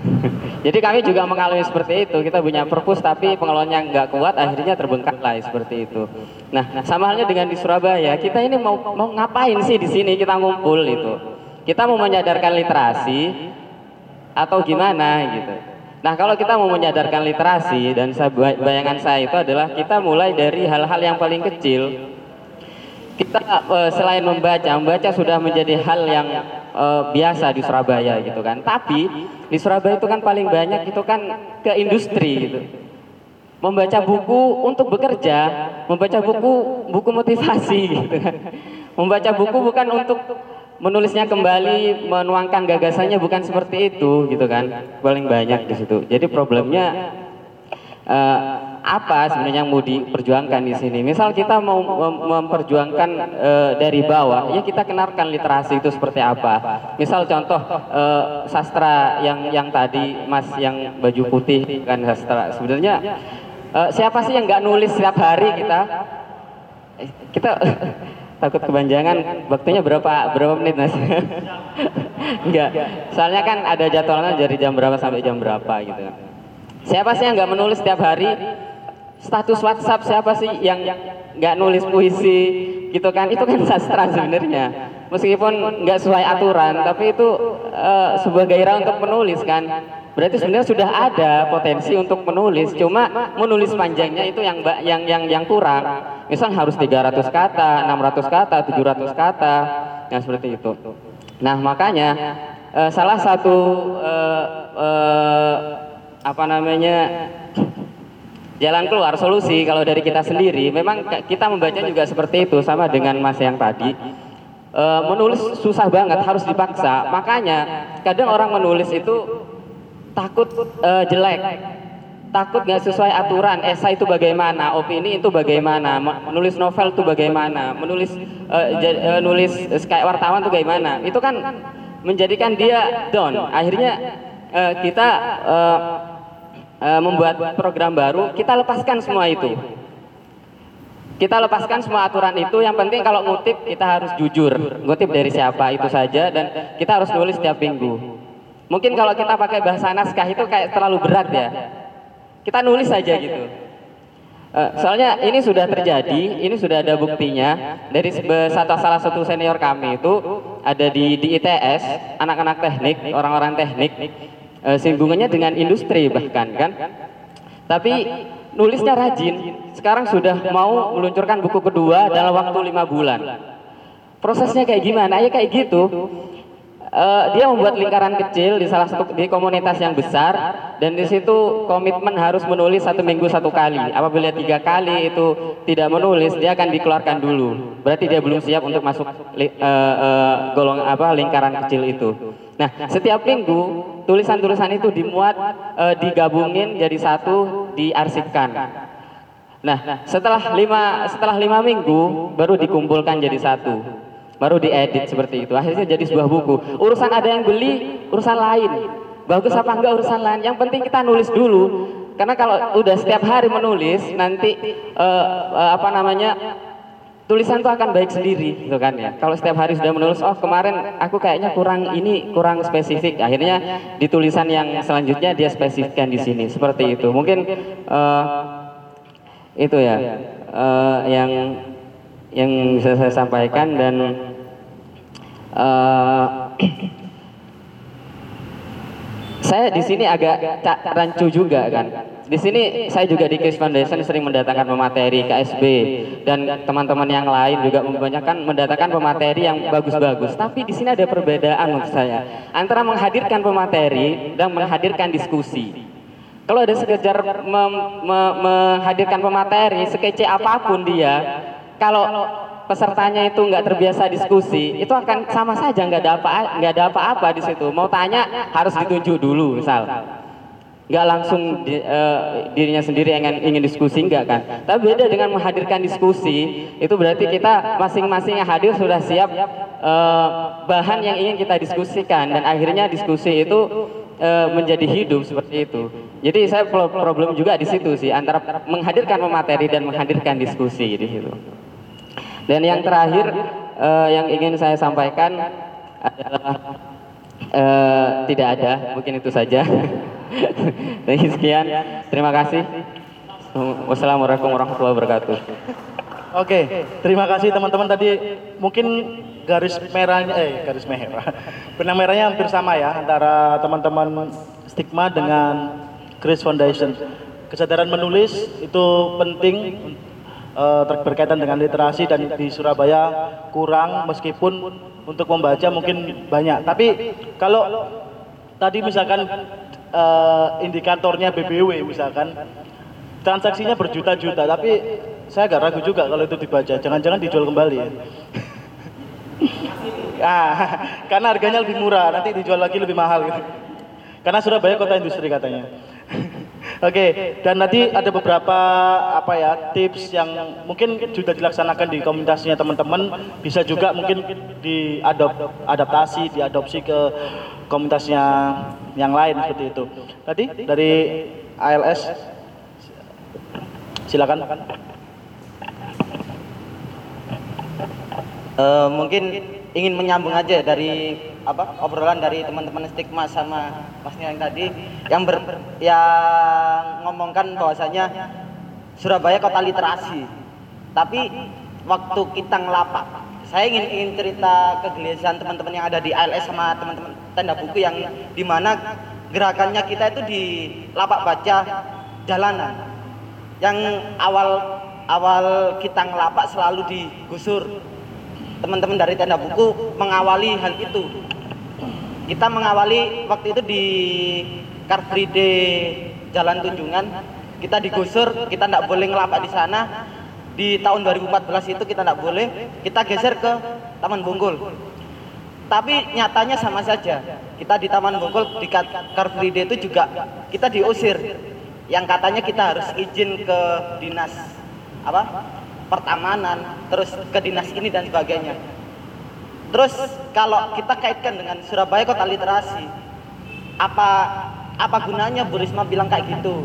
Jadi kami juga mengalami seperti itu kita punya perpus tapi pengelolanya nggak kuat akhirnya terbengkalai seperti itu. Nah sama halnya dengan di Surabaya kita ini mau mau ngapain sih di sini kita ngumpul itu kita mau menyadarkan literasi atau gimana gitu. Nah kalau kita mau menyadarkan literasi dan bayangan saya itu adalah kita mulai dari hal-hal yang paling kecil. Kita eh, selain membaca, membaca sudah menjadi hal yang eh, biasa di Surabaya gitu kan. Tapi di Surabaya itu kan paling banyak itu kan ke industri gitu. Membaca buku untuk bekerja, membaca buku buku motivasi gitu kan. Membaca buku bukan untuk menulisnya kembali, menuangkan gagasannya bukan seperti itu gitu kan. Paling banyak di situ. Jadi problemnya eh, apa sebenarnya yang mau diperjuangkan di sini? Misal kita mau mem- memperjuangkan eh, dari bawah, ya kita kenalkan literasi itu seperti apa. Misal contoh eh, sastra yang yang tadi Mas yang baju putih kan sastra. Sebenarnya eh, siapa sih yang nggak nulis setiap hari kita? Kita takut kepanjangan waktunya berapa berapa menit mas? Enggak, soalnya kan ada jadwalnya dari jam berapa sampai jam berapa gitu. Siapa sih yang nggak menulis setiap hari? Status WhatsApp siapa sih yang nggak nulis puisi gitu kan? Itu kan sastra sebenarnya. Meskipun nggak sesuai aturan, tapi itu eh, sebuah gairah untuk menulis kan. Berarti sebenarnya sudah ada potensi untuk menulis, cuma menulis panjangnya itu yang yang yang yang kurang. Misal harus 300 kata, 600 kata, 700 kata, yang seperti itu. Nah makanya eh, salah satu eh, eh, apa namanya jalan keluar solusi kalau dari kita sendiri memang kita membaca juga seperti itu sama dengan mas yang tadi Eh, menulis susah banget harus dipaksa makanya kadang orang menulis itu takut eh, jelek. Takut nggak sesuai aturan. Esai itu bagaimana? Opini itu bagaimana? Me- menulis novel itu bagaimana? Menulis ja- eh, nulis kayak wartawan itu bagaimana? Itu kan menjadikan dia down. Akhirnya eh, kita eh, eh, membuat program baru. Kita lepaskan semua itu. Kita lepaskan semua aturan itu. Yang penting kalau ngutip kita harus jujur. Ngutip dari siapa itu saja dan kita harus nulis setiap minggu mungkin kalau kita pakai bahasa naskah itu kayak terlalu berat ya. kita nulis saja gitu. Eh, soalnya ini sudah terjadi, ini sudah ada buktinya. dari satu salah satu senior kami itu ada di di ITS, anak-anak teknik, orang-orang teknik, eh, singgungannya dengan industri bahkan kan. Tapi nulisnya rajin, sekarang sudah mau meluncurkan buku kedua dalam waktu lima bulan. Prosesnya kayak gimana? Ya kayak gitu. Eh, dia membuat lingkaran kecil di salah satu di komunitas yang besar dan di situ komitmen harus menulis satu minggu satu kali. Apabila tiga kali itu tidak menulis, dia akan dikeluarkan dulu. Berarti dia belum siap untuk masuk li, eh, eh, golong apa lingkaran kecil itu. Nah, setiap minggu tulisan-tulisan itu dimuat, eh, digabungin jadi satu, diarsipkan. Nah, setelah lima setelah lima minggu baru dikumpulkan jadi satu, baru diedit seperti itu. Akhirnya jadi sebuah buku. Urusan ada yang beli, urusan lain. Bagus apa enggak urusan lain. Yang penting kita nulis dulu. Karena kalau udah setiap hari menulis, nanti eh, eh, apa namanya tulisan itu akan baik sendiri, gitu kan ya. Kalau setiap hari sudah menulis, oh kemarin aku kayaknya kurang ini kurang spesifik. Akhirnya di tulisan yang selanjutnya dia spesifikkan di sini, seperti itu. Mungkin eh, itu ya eh, yang yang bisa saya sampaikan dan eh, saya di sini agak rancu juga kan. Di sini saya juga di Chris Foundation sering mendatangkan pemateri KSB dan teman-teman yang lain juga kebanyakan mendatangkan pemateri yang bagus-bagus. Tapi di sini ada perbedaan menurut saya. antara menghadirkan pemateri dan menghadirkan diskusi. Kalau ada mem- me- menghadirkan pemateri sekece apa pun dia, kalau pesertanya itu nggak terbiasa diskusi, itu akan sama saja nggak ada apa nggak ada apa-apa di situ. Mau tanya harus ditunjuk dulu, misal. Nggak langsung di- eh, dirinya sendiri ingin ingin diskusi nggak kan? Tapi beda dengan menghadirkan diskusi itu berarti kita masing-masing yang hadir sudah siap eh, bahan yang ingin kita diskusikan. Dan akhirnya diskusi itu eh, menjadi hidup seperti itu. Jadi saya pro- problem juga di situ sih antara menghadirkan pemateri dan menghadirkan diskusi di situ dan yang terakhir eh, yang ingin saya sampaikan adalah eh, tidak ada, mungkin itu saja. Jadi sekian, terima kasih. Wassalamualaikum warahmatullahi wabarakatuh. Oke, terima kasih teman-teman tadi mungkin garis merahnya eh garis merah. Benang merahnya hampir sama ya antara teman-teman stigma dengan Chris Foundation. Kesadaran menulis itu penting ter- berkaitan dengan literasi dan di Surabaya kurang meskipun untuk membaca mungkin banyak. Tapi kalau tadi misalkan eh, indikatornya BBW misalkan transaksinya berjuta-juta tapi saya agak ragu juga kalau itu dibaca. Jangan-jangan dijual kembali ya? Ah, karena harganya lebih murah nanti dijual lagi lebih mahal gitu. Karena Surabaya kota industri katanya Oke, dan nanti ada beberapa apa ya tips yang mungkin sudah dilaksanakan di komunitasnya teman-teman, bisa juga mungkin diadop adaptasi, diadopsi ke komunitasnya yang lain seperti itu. Tadi dari ALS, silakan. Eh, mungkin ingin menyambung aja dari apa obrolan dari teman-teman stigma sama masnya yang tadi yang ber yang ngomongkan bahwasanya Surabaya kota literasi. Tapi waktu kita ngelapak saya ingin ingin cerita kegelisahan teman-teman yang ada di ALS sama teman-teman tenda buku yang di mana gerakannya kita itu di lapak baca jalanan. Yang awal awal kita ngelapak selalu digusur teman-teman dari tenda buku mengawali hal itu. Kita mengawali waktu itu di Car Free Day Jalan Tunjungan, kita digusur, kita tidak boleh ngelapak di sana. Di tahun 2014 itu kita tidak boleh, kita geser ke Taman Bungkul. Tapi nyatanya sama saja. Kita di Taman Bungkul di Car Free Day itu juga kita diusir. Yang katanya kita harus izin ke dinas apa pertamanan, terus ke dinas ini dan sebagainya. Terus kalau kita kaitkan dengan Surabaya kota literasi, apa apa gunanya Bu Risma bilang kayak gitu?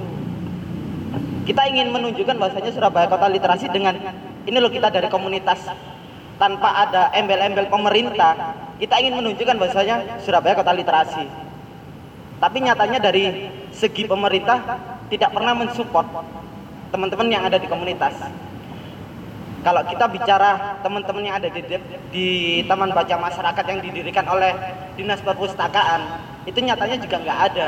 Kita ingin menunjukkan bahwasanya Surabaya kota literasi dengan ini loh kita dari komunitas tanpa ada embel-embel pemerintah, kita ingin menunjukkan bahwasanya Surabaya kota literasi. Tapi nyatanya dari segi pemerintah tidak pernah mensupport teman-teman yang ada di komunitas kalau kita bicara teman-teman yang ada di, di taman baca masyarakat yang didirikan oleh dinas perpustakaan itu nyatanya juga nggak ada.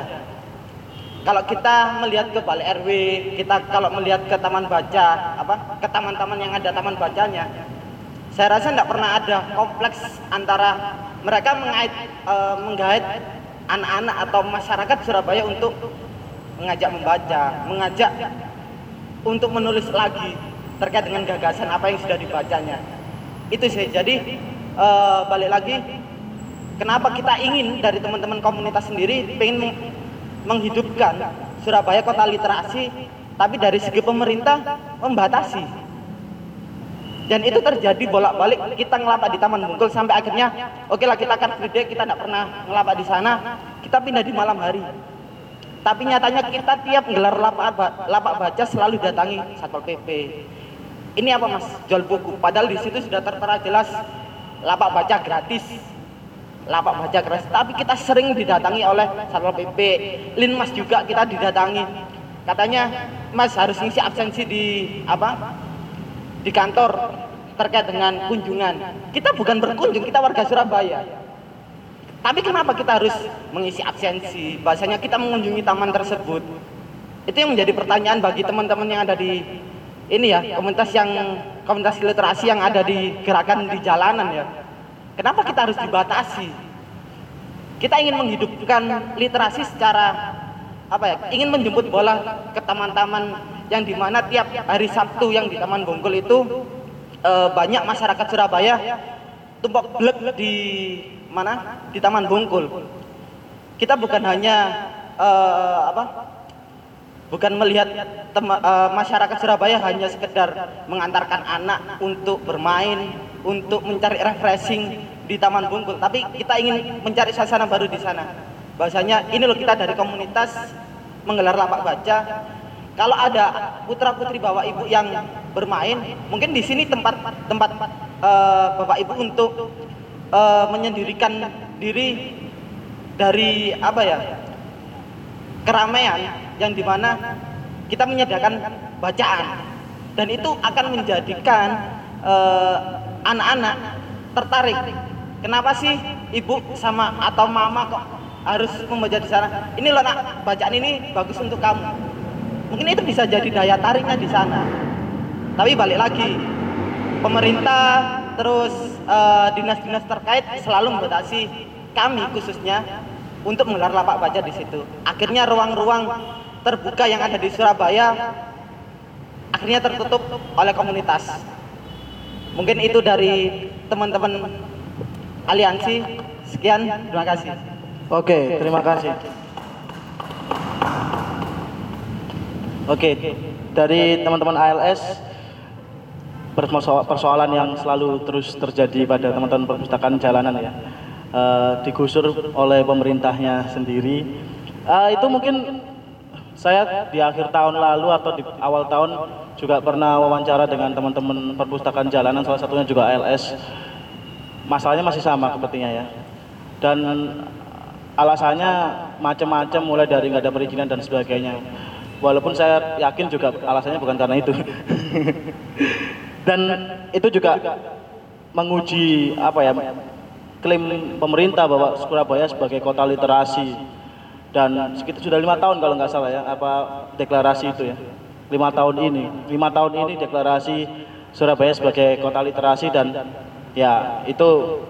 Kalau kita melihat ke balai RW, kita kalau melihat ke taman baca, apa ke taman-taman yang ada taman bacanya, saya rasa tidak pernah ada kompleks antara mereka mengait, eh, menggait anak-anak atau masyarakat Surabaya untuk mengajak membaca, mengajak untuk menulis lagi terkait dengan gagasan apa yang sudah dibacanya. Itu sih. Jadi eh, balik lagi, kenapa kita ingin dari teman-teman komunitas sendiri pengen meng- menghidupkan Surabaya kota literasi, tapi dari segi pemerintah membatasi. Dan itu terjadi bolak-balik kita ngelapak di Taman Bungkul sampai akhirnya oke lah kita Free Day, kita tidak pernah ngelapak di sana, kita pindah di malam hari. Tapi nyatanya kita tiap gelar lapak, lapak baca selalu datangi Satpol PP. Ini apa mas? Jual buku. Padahal di situ sudah tertera jelas lapak baca gratis. Lapak baca gratis. Tapi kita sering didatangi oleh Satpol PP. Linmas juga kita didatangi. Katanya mas harus ngisi absensi di apa? Di kantor terkait dengan kunjungan. Kita bukan berkunjung, kita warga Surabaya. Tapi kenapa kita harus mengisi absensi? Bahasanya kita mengunjungi taman tersebut. Itu yang menjadi pertanyaan bagi teman-teman yang ada di ini ya, komunitas yang komunitas literasi yang ada di gerakan di jalanan ya. Kenapa kita harus dibatasi? Kita ingin menghidupkan literasi secara apa ya? Ingin menjemput bola ke taman-taman yang di mana tiap hari Sabtu yang di Taman Bungkul itu eh, banyak masyarakat Surabaya tumpuk blek di mana di Taman Bungkul. Kita bukan hanya eh, apa? Bukan melihat tema- eh, masyarakat Surabaya hanya sekedar mengantarkan anak untuk bermain, untuk mencari refreshing di Taman Bungkul, tapi kita ingin mencari suasana baru di sana. Bahasanya ini loh kita dari komunitas menggelar lapak baca. Kalau ada putra putri bapak ibu yang bermain, mungkin di sini tempat tempat eh, bapak ibu untuk eh, menyendirikan diri dari apa ya keramaian yang di mana kita menyediakan bacaan dan itu akan menjadikan eh, anak-anak tertarik. Kenapa sih ibu sama atau mama kok harus membaca di sana? Ini loh nak bacaan ini bagus untuk kamu. Mungkin itu bisa jadi daya tariknya di sana. Tapi balik lagi, pemerintah terus eh, dinas-dinas terkait selalu membatasi kami khususnya untuk menggelar lapak baca di situ. Akhirnya ruang-ruang terbuka yang ada di Surabaya akhirnya tertutup oleh komunitas. Mungkin itu dari teman-teman aliansi. Sekian, terima kasih. Oke, terima kasih. Oke, dari teman-teman ALS persoal- persoalan yang selalu terus terjadi pada teman-teman perpustakaan jalanan ya, eh, digusur oleh pemerintahnya sendiri. Eh, itu mungkin saya di akhir tahun lalu atau di awal tahun juga pernah wawancara dengan teman-teman perpustakaan jalanan, salah satunya juga ALS. Masalahnya masih sama sepertinya ya. Dan alasannya macam-macam mulai dari nggak ada perizinan dan sebagainya. Walaupun saya yakin juga alasannya bukan karena itu. dan itu juga menguji apa ya klaim pemerintah bahwa Surabaya sebagai kota literasi dan sekitar sudah lima tahun kalau nggak salah ya apa deklarasi itu ya. Lima tahun ini lima tahun ini deklarasi Surabaya sebagai kota literasi dan ya itu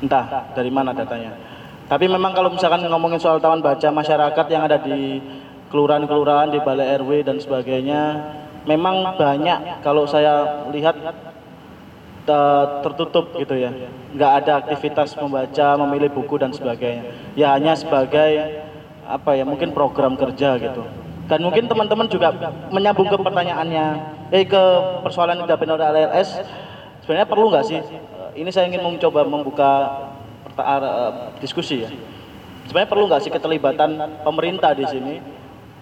entah dari mana datanya. Tapi memang kalau misalkan ngomongin soal taman baca masyarakat yang ada di kelurahan-kelurahan di balai RW dan sebagainya memang banyak kalau saya lihat tertutup gitu ya. Nggak ada aktivitas membaca memilih buku dan sebagainya. Ya hanya sebagai apa ya mungkin program kerja gitu. Dan mungkin teman-teman juga menyambung ke pertanyaannya. Eh ke persoalan yang dihadapi oleh LLS sebenarnya perlu nggak sih? Eh, ini saya ingin mencoba membuka eh, diskusi ya. Sebenarnya perlu nggak sih keterlibatan pemerintah di sini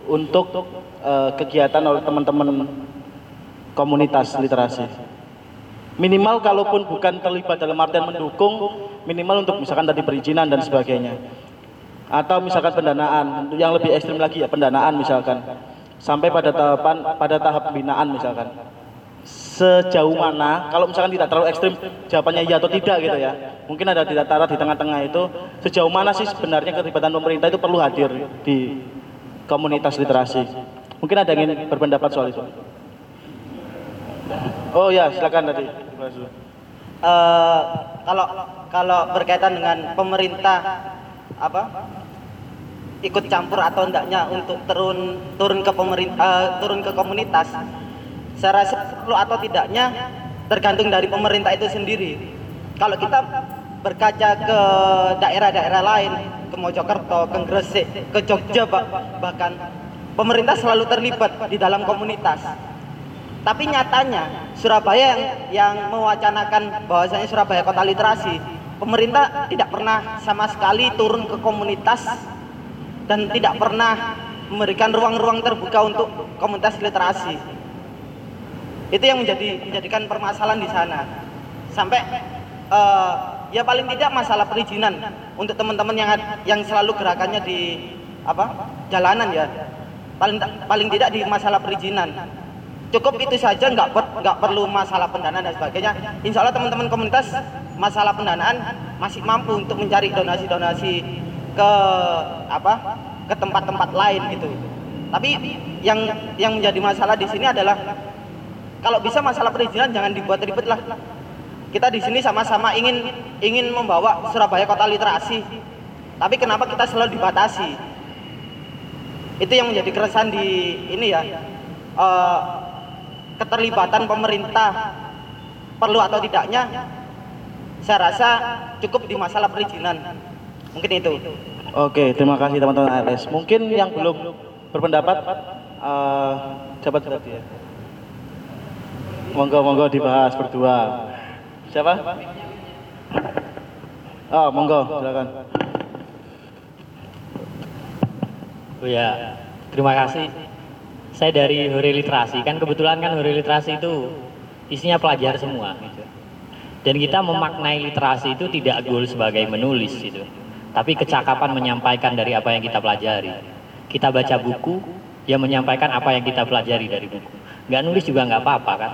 untuk eh, kegiatan oleh teman-teman komunitas literasi minimal kalaupun bukan terlibat dalam artian mendukung minimal untuk misalkan tadi perizinan dan sebagainya atau misalkan pendanaan yang lebih ekstrim lagi ya pendanaan misalkan sampai pada tahapan pada tahap pembinaan misalkan sejauh mana kalau misalkan tidak terlalu ekstrim jawabannya iya atau tidak gitu ya mungkin ada di antara di tengah-tengah itu sejauh mana sih sebenarnya keterlibatan pemerintah itu perlu hadir di komunitas literasi. Mungkin ada yang ingin berpendapat soal itu. Oh ya, silakan tadi. Eh, kalau kalau berkaitan dengan pemerintah apa? Ikut campur atau enggaknya untuk turun turun ke pemerintah turun ke komunitas saya rasa perlu atau tidaknya tergantung dari pemerintah itu sendiri. Kalau kita berkaca ke daerah-daerah lain ke Mojokerto ke Gresik ke Jogja bah- bahkan pemerintah selalu terlibat di dalam komunitas tapi nyatanya Surabaya yang yang mewacanakan bahwasanya Surabaya kota literasi, pemerintah tidak pernah sama sekali turun ke komunitas dan tidak pernah memberikan ruang-ruang terbuka untuk komunitas literasi. Itu yang menjadi menjadikan permasalahan di sana. Sampai eh, ya paling tidak masalah perizinan untuk teman-teman yang yang selalu gerakannya di apa? jalanan ya. Paling paling tidak di masalah perizinan cukup itu saja nggak per, perlu masalah pendanaan dan sebagainya. Insya Allah teman-teman komunitas masalah pendanaan masih mampu untuk mencari donasi-donasi ke apa ke tempat-tempat lain gitu. Tapi yang yang menjadi masalah di sini adalah kalau bisa masalah perizinan jangan dibuat ribet lah. Kita di sini sama-sama ingin ingin membawa Surabaya kota literasi. Tapi kenapa kita selalu dibatasi? Itu yang menjadi keresahan di ini ya. Eh, keterlibatan pemerintah perlu atau tidaknya saya rasa cukup di masalah perizinan mungkin itu Oke, terima kasih teman-teman ALS. Mungkin yang belum berpendapat, eh siapa tadi ya? Monggo, monggo dibahas berdua. Siapa? Oh, monggo, silakan. Oh ya, terima kasih. Saya dari Hore Literasi, kan kebetulan kan Hore Literasi itu isinya pelajar semua gitu. Dan kita memaknai literasi itu tidak goal sebagai menulis gitu. Tapi kecakapan menyampaikan dari apa yang kita pelajari. Kita baca buku, yang menyampaikan apa yang kita pelajari dari buku. Nggak nulis juga nggak apa-apa kan.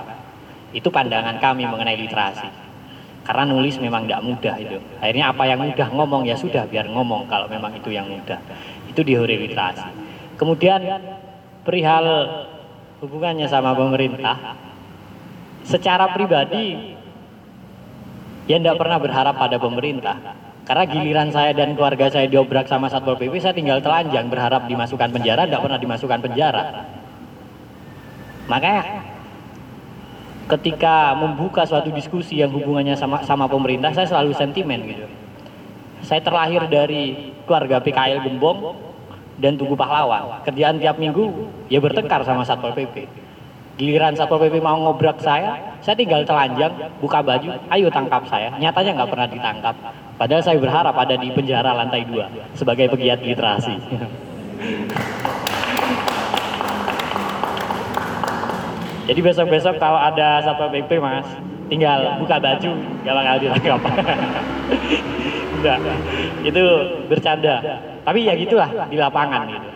Itu pandangan kami mengenai literasi. Karena nulis memang nggak mudah itu. Akhirnya apa yang mudah ngomong ya sudah biar ngomong kalau memang itu yang mudah. Itu di hore literasi. Kemudian perihal hubungannya sama pemerintah, secara pribadi ya tidak pernah berharap pada pemerintah. Karena giliran saya dan keluarga saya diobrak sama Satpol PP, saya tinggal telanjang berharap dimasukkan penjara, tidak pernah dimasukkan penjara. Makanya ketika membuka suatu diskusi yang hubungannya sama sama pemerintah, saya selalu sentimen gitu. Saya terlahir dari keluarga PKL Gembong dan Tugu Pahlawan. Kerjaan tiap minggu ya bertengkar sama Satpol PP. Giliran Satpol PP mau ngobrak saya, saya tinggal telanjang, buka baju, ayo tangkap saya. Nyatanya nggak pernah ditangkap. Padahal saya berharap ada di penjara lantai dua sebagai pegiat literasi. Jadi besok-besok kalau ada Satpol PP mas, tinggal buka baju, gak bakal ditangkap. Enggak, itu bercanda. Tapi ya gitulah di lapangan gitu.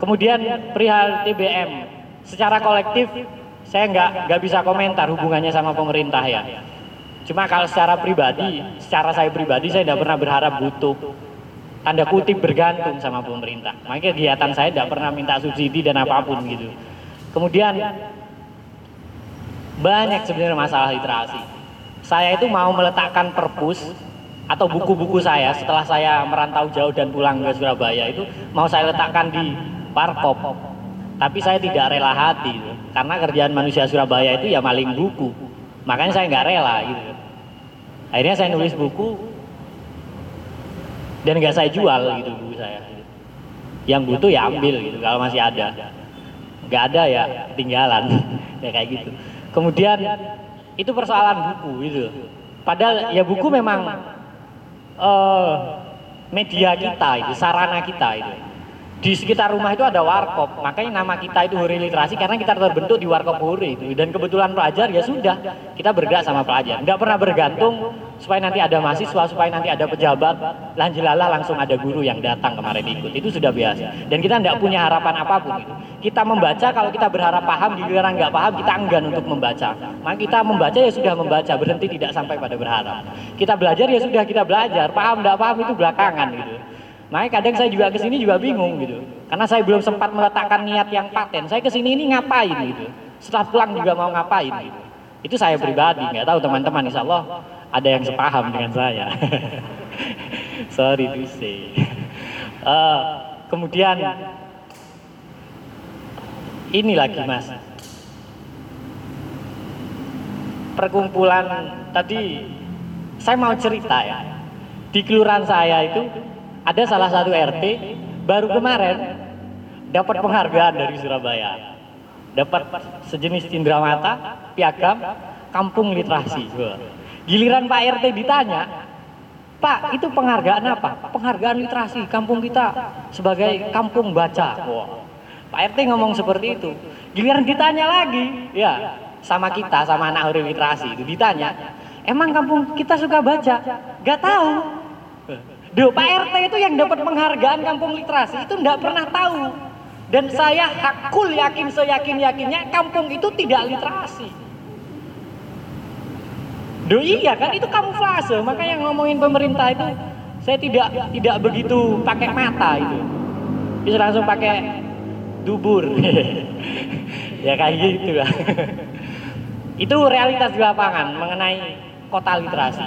Kemudian perihal TBM, secara kolektif saya nggak nggak bisa komentar hubungannya sama pemerintah ya. Cuma kalau secara pribadi, secara saya pribadi saya tidak pernah berharap butuh tanda kutip bergantung sama pemerintah. Makanya kegiatan saya tidak pernah minta subsidi dan apa pun gitu. Kemudian banyak sebenarnya masalah literasi. Saya itu mau meletakkan perpus atau buku-buku saya setelah saya merantau jauh dan pulang ke Surabaya itu mau saya letakkan di Parkop. Tapi saya tidak rela hati gitu. karena kerjaan manusia Surabaya itu ya maling buku. Makanya saya nggak rela gitu. Akhirnya saya nulis buku dan nggak saya jual gitu buku saya. Yang butuh ya ambil gitu kalau masih ada. Nggak ada ya tinggalan ya kayak gitu. Kemudian itu persoalan buku itu. Padahal ya buku memang eh, media kita itu, sarana kita itu. Di sekitar rumah itu ada warkop, makanya nama kita itu Hore Literasi karena kita terbentuk di warkop Hore itu. Dan kebetulan pelajar ya sudah, kita bergerak sama pelajar. Nggak pernah bergantung supaya nanti ada mahasiswa, supaya nanti ada pejabat, lanjelalah langsung ada guru yang datang kemarin ikut. Itu sudah biasa. Dan kita nggak punya harapan apa pun itu. Kita membaca kalau kita berharap paham, giliran nggak paham kita enggan untuk membaca. Maka kita membaca ya sudah membaca, berhenti tidak sampai pada berharap. Kita belajar ya sudah kita belajar, paham nggak paham itu belakangan gitu. Makanya kadang saya juga ke sini juga bingung gitu. Karena saya belum sempat meletakkan niat yang paten. Saya ke sini ini ngapain gitu. Setelah pulang juga mau ngapain gitu. Itu saya pribadi, nggak tahu teman-teman insya Allah ada yang sepaham dengan saya. Sorry to say. Uh, kemudian ini lagi mas, perkumpulan tadi saya mau cerita ya di kelurahan saya itu ada salah satu RT baru kemarin dapat penghargaan dari Surabaya. Dapat sejenis cindramata piagam kampung literasi. giliran Pak RT ditanya Pak itu penghargaan apa? penghargaan literasi kampung kita sebagai kampung baca. Pak RT ngomong seperti itu. giliran ditanya lagi. Ya sama kita sama anak huruf literasi itu ditanya emang kampung kita suka baca? Gak tahu Duh, Pak RT itu yang dapat penghargaan kampung literasi itu nggak pernah tahu. Dan saya hakul yakin seyakin yakinnya kampung itu tidak literasi. Duh iya kan itu kamuflase. Makanya ngomongin pemerintah itu saya tidak tidak begitu pakai mata itu. Bisa langsung pakai dubur. Ya kayak gitu. Lah itu realitas di lapangan mengenai kota literasi.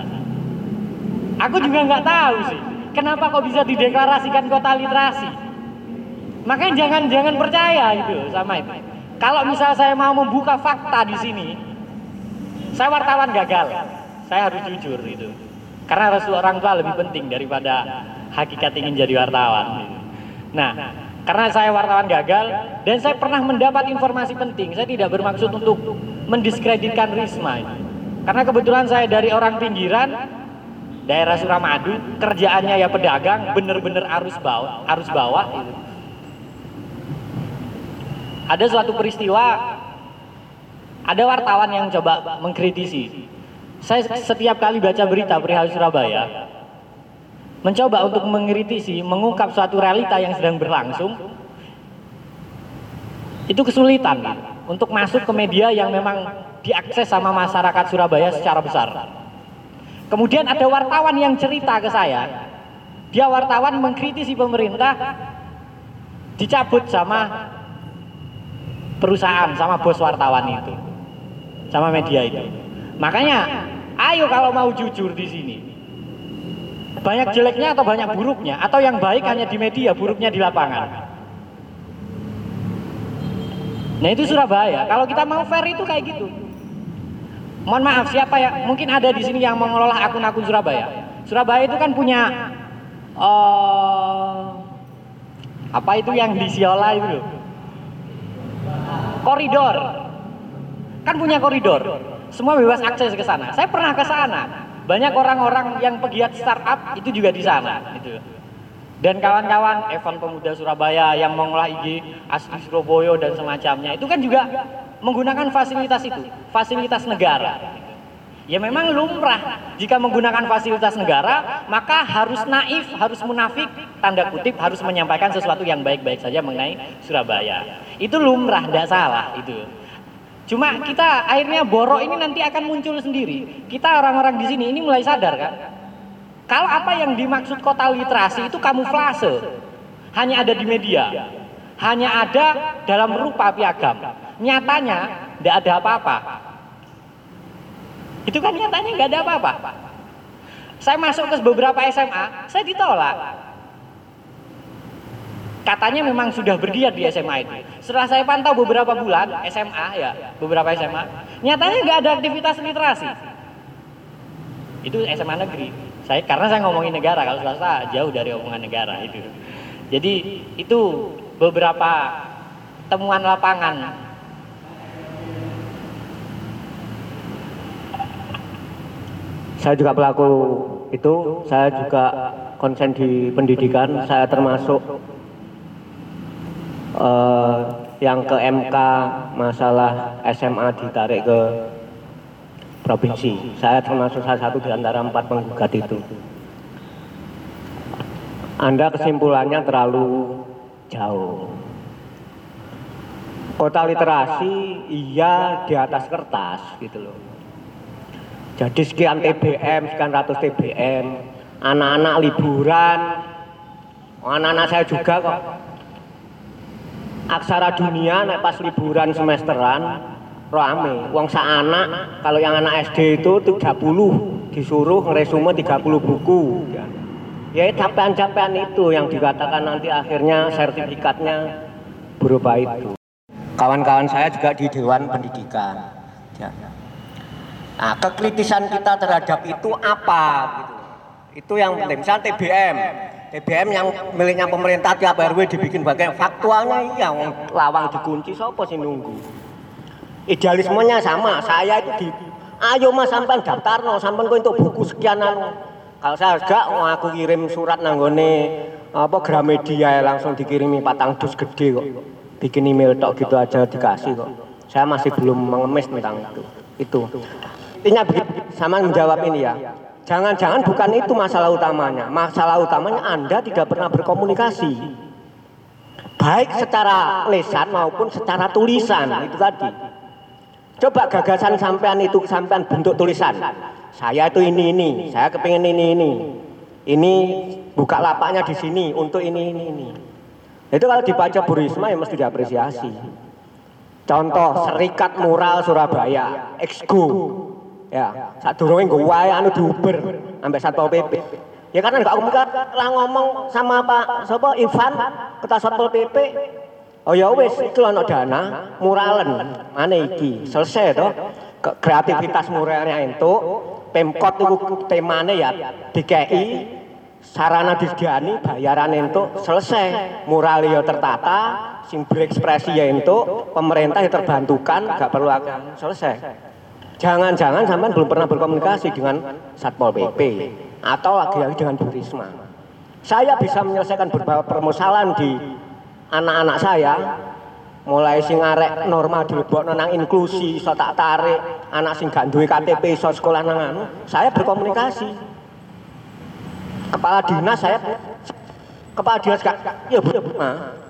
Aku juga nggak tahu sih kenapa kok bisa dideklarasikan kota literasi? Makanya jangan jangan percaya itu sama itu. Kalau misal saya mau membuka fakta di sini saya wartawan gagal. Saya harus jujur itu. Karena restu orang tua lebih penting daripada hakikat ingin jadi wartawan. Nah karena saya wartawan gagal dan saya pernah mendapat informasi penting. Saya tidak bermaksud untuk mendiskreditkan Risma karena kebetulan saya dari orang pinggiran daerah Suramadu kerjaannya ya pedagang bener-bener arus bawah arus bawah ada suatu peristiwa ada wartawan yang coba mengkritisi. Saya setiap kali baca berita perihal Surabaya mencoba untuk mengkritisi mengungkap suatu realita yang sedang berlangsung. Itu kesulitan gitu, untuk masuk ke media yang memang diakses sama masyarakat Surabaya secara besar Kemudian ada wartawan yang cerita ke saya, dia wartawan mengkritisi pemerintah, dicabut sama perusahaan, sama bos wartawan itu, sama media itu. Makanya, ayo kalau mau jujur di sini, banyak jeleknya atau banyak buruknya, atau yang baik hanya di media, buruknya di lapangan. Nah itu Surabaya. Kalau kita mau fair itu kayak gitu. Mohon maaf siapa ya? Mungkin ada di sini yang mengelola akun-akun Surabaya. Surabaya itu kan punya uh, apa itu yang di Siola itu loh. Koridor. Kan punya koridor. Semua bebas akses ke sana. Saya pernah ke sana. Banyak orang-orang yang pegiat startup itu juga di sana gitu. Dan kawan-kawan Evan Pemuda Surabaya yang mengolah IG asli Surabaya dan semacamnya itu kan juga menggunakan fasilitas itu, fasilitas negara. Ya memang lumrah jika menggunakan fasilitas negara, maka harus naif, harus munafik, tanda kutip harus menyampaikan sesuatu yang baik-baik saja mengenai Surabaya. Itu lumrah, tidak salah itu. Cuma kita akhirnya borok ini nanti akan muncul sendiri. Kita orang-orang di sini ini mulai sadar kan? Kalau apa yang dimaksud kota literasi itu kamuflase. Hanya ada di media. Hanya ada dalam rupa piagam nyatanya tidak ada apa-apa. Itu kan nyatanya nggak ada apa-apa. Saya masuk ke beberapa SMA, saya ditolak. Katanya memang sudah bergiat di SMA itu. Setelah saya pantau beberapa bulan SMA ya, beberapa SMA, nyatanya nggak ada aktivitas literasi. Itu SMA negeri. Saya karena saya ngomongin negara, kalau swasta jauh dari omongan negara itu. Jadi itu beberapa temuan lapangan saya juga pelaku itu, saya juga konsen di pendidikan, saya termasuk uh, yang ke MK masalah SMA ditarik ke provinsi. Saya termasuk salah satu di antara empat penggugat itu. Anda kesimpulannya terlalu jauh. Kota literasi iya di atas kertas gitu loh jadi sekian TBM, sekian ratus TBM, anak-anak liburan, Anak-anak saya juga kok. Aksara dunia nek pas liburan semesteran rame. Wong sak anak, kalau yang anak SD itu 30 disuruh ngeresume 30 buku. Ya, ya capaian-capaian itu yang dikatakan nanti akhirnya sertifikatnya berupa itu. Kawan-kawan saya juga di Dewan Pendidikan. Ya. Nah, kekritisan kita terhadap itu apa gitu. Itu yang penting. Misalnya TBM, TBM yang miliknya pemerintah tiap RW dibikin bagian faktualnya wong lawang dikunci siapa sih nunggu? Idealismenya sama saya itu di ayo mas sampean daftar no sampean kau untuk buku sekian anu? Kalau saya gak mau aku kirim surat nanggone apa Gramedia langsung dikirimi patang dus gede kok. Bikin email tok gitu aja dikasih kok. Saya masih belum mengemis tentang itu. Itu intinya sama menjawab ini ya Jangan-jangan bukan itu masalah utamanya. Masalah utamanya Anda tidak pernah berkomunikasi. Baik secara lesan maupun secara tulisan itu tadi. Coba gagasan sampean itu sampean bentuk tulisan. Saya itu ini ini, saya kepingin ini ini. Ini buka lapaknya di sini untuk ini ini ini. Itu kalau dibaca Bu Risma ya mesti diapresiasi. Contoh Serikat Mural Surabaya, Exco, Ya, saat durungin gue wae anu diuber sampai Satpol PP. Ya karena enggak mungkin lah ngomong sama Pak sapa Ivan ketua Satpol PP. Oh ya wis itu ana dana muralen. Mana iki? Selesai toh. Kreativitas muralnya itu Pemkot itu temane ya DKI sarana disediani bayaran itu selesai mural ya tertata sing berekspresi ya itu pemerintah ya terbantukan gak perlu selesai Jangan-jangan sampean belum pernah berkomunikasi dengan Satpol PP atau lagi-lagi dengan Bu Risma. Saya bisa menyelesaikan beberapa permasalahan di anak-anak saya mulai sing arek normal dilebokno nang inklusi iso tak tarik anak sing gak duwe KTP iso sekolah nang anu saya berkomunikasi kepala dinas saya kepala dinas gak ya Bu nah,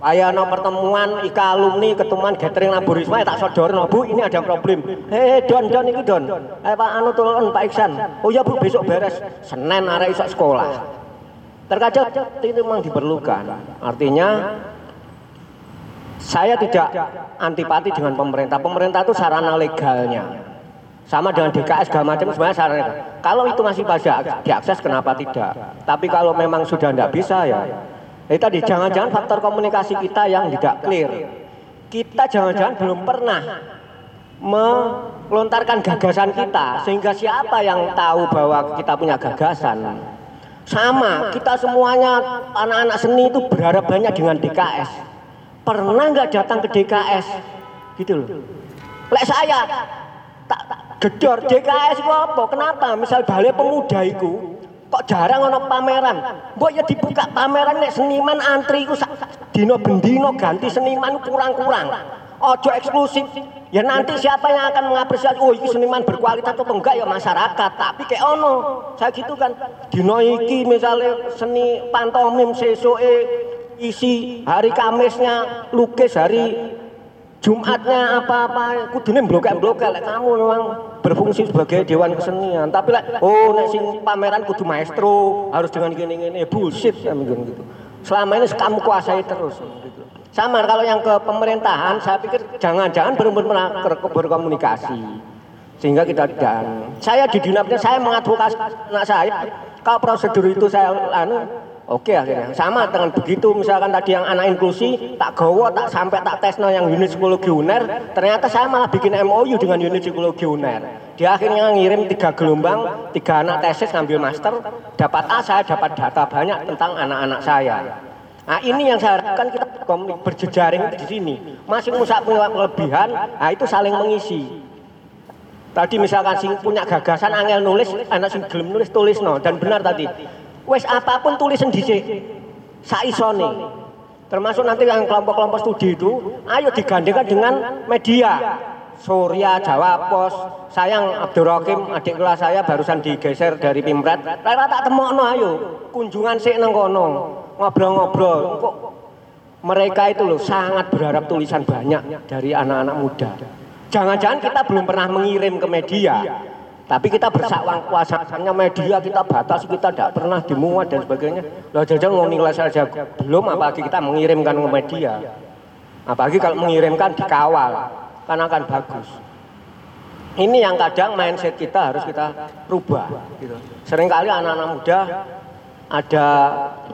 Ayah no pertemuan ika alumni ketemuan gathering nang Risma tak sodor no Bu ini ada problem. Hei Don Don ini Don. Eh Pak Anu turun Pak Iksan. Oh ya Bu besok beres. Senin arek isok sekolah. Terkadang itu memang diperlukan. Artinya saya tidak antipati dengan pemerintah. Pemerintah itu sarana legalnya. Sama dengan DKS segala macam sebenarnya sarana. Kalau itu masih bisa diakses kenapa tidak? Tapi kalau memang sudah tidak bisa ya jadi tadi jangan-jangan faktor komunikasi kita yang tidak clear. Kita jangan-jangan belum pernah melontarkan gagasan kita sehingga siapa yang tahu bahwa kita punya gagasan. Sama, kita semuanya anak-anak seni itu berharap banyak dengan DKS. Pernah nggak datang ke DKS? Gitu loh. Lek saya tak, gedor DKS apa? Kenapa? Misal balai pemuda itu kok jarang ono pameran? Mbok ya dibuka pameran nek seniman antri ku dino bendino ganti seniman kurang-kurang. Ojo eksklusif. Ya nanti siapa yang akan mengapresiasi oh ini seniman berkualitas atau enggak ya masyarakat? Tapi kayak ono saya gitu kan. Dino iki misalnya seni pantomim sesoe isi hari Kamisnya lukis hari Jumatnya apa-apa kudune blokek-blokek lek kamu memang berfungsi sebagai dewan kesenian. Tapi lek oh nek pameran kudu maestro, harus dengan gini-gini bullshit ya gitu. Selama ini kamu kuasai terus gitu. Sama kalau yang ke pemerintahan saya pikir jangan-jangan belum pernah berkomunikasi. Sehingga kita dan saya di dinapnya saya mengadvokasi anak saya kalau prosedur itu saya anu Oke akhirnya. Sama dengan begitu misalkan tadi yang anak inklusi tak gowo tak sampai tak tesno yang unit psikologi UNER ternyata saya malah bikin MOU dengan unit psikologi UNER. Dia akhirnya ngirim tiga gelombang tiga anak tesis ngambil master dapat A saya dapat data banyak tentang anak-anak saya. Nah ini yang saya harapkan kita berjejaring di sini. Masih musak punya kelebihan nah itu saling mengisi. Tadi misalkan sing punya gagasan angel nulis, anak sing gelem nulis tulis no dan benar tadi wes apa pun tulisan dhisik saisone termasuk nanti yang kelompok-kelompok studi itu ayo digandengkan dengan media. Surya, Jawa Pos, sayang Abdurrahim adik kelas saya barusan digeser dari Pimret. Rara tak temokno ayo, kunjungan sik nang kono, ngobrol-ngobrol. Kok mereka itu loh sangat berharap tulisan banyak dari anak-anak muda. Jangan-jangan kita belum pernah mengirim ke media, Tapi kita bersakwang kuasanya media kita batas, kita tidak pernah dimuat dan sebagainya. Loh jajan mau nilai saja belum, apalagi kita mengirimkan ke media. Apalagi kalau mengirimkan dikawal, kan akan bagus. Ini yang kadang mindset kita harus kita rubah. Gitu. Seringkali anak-anak muda ada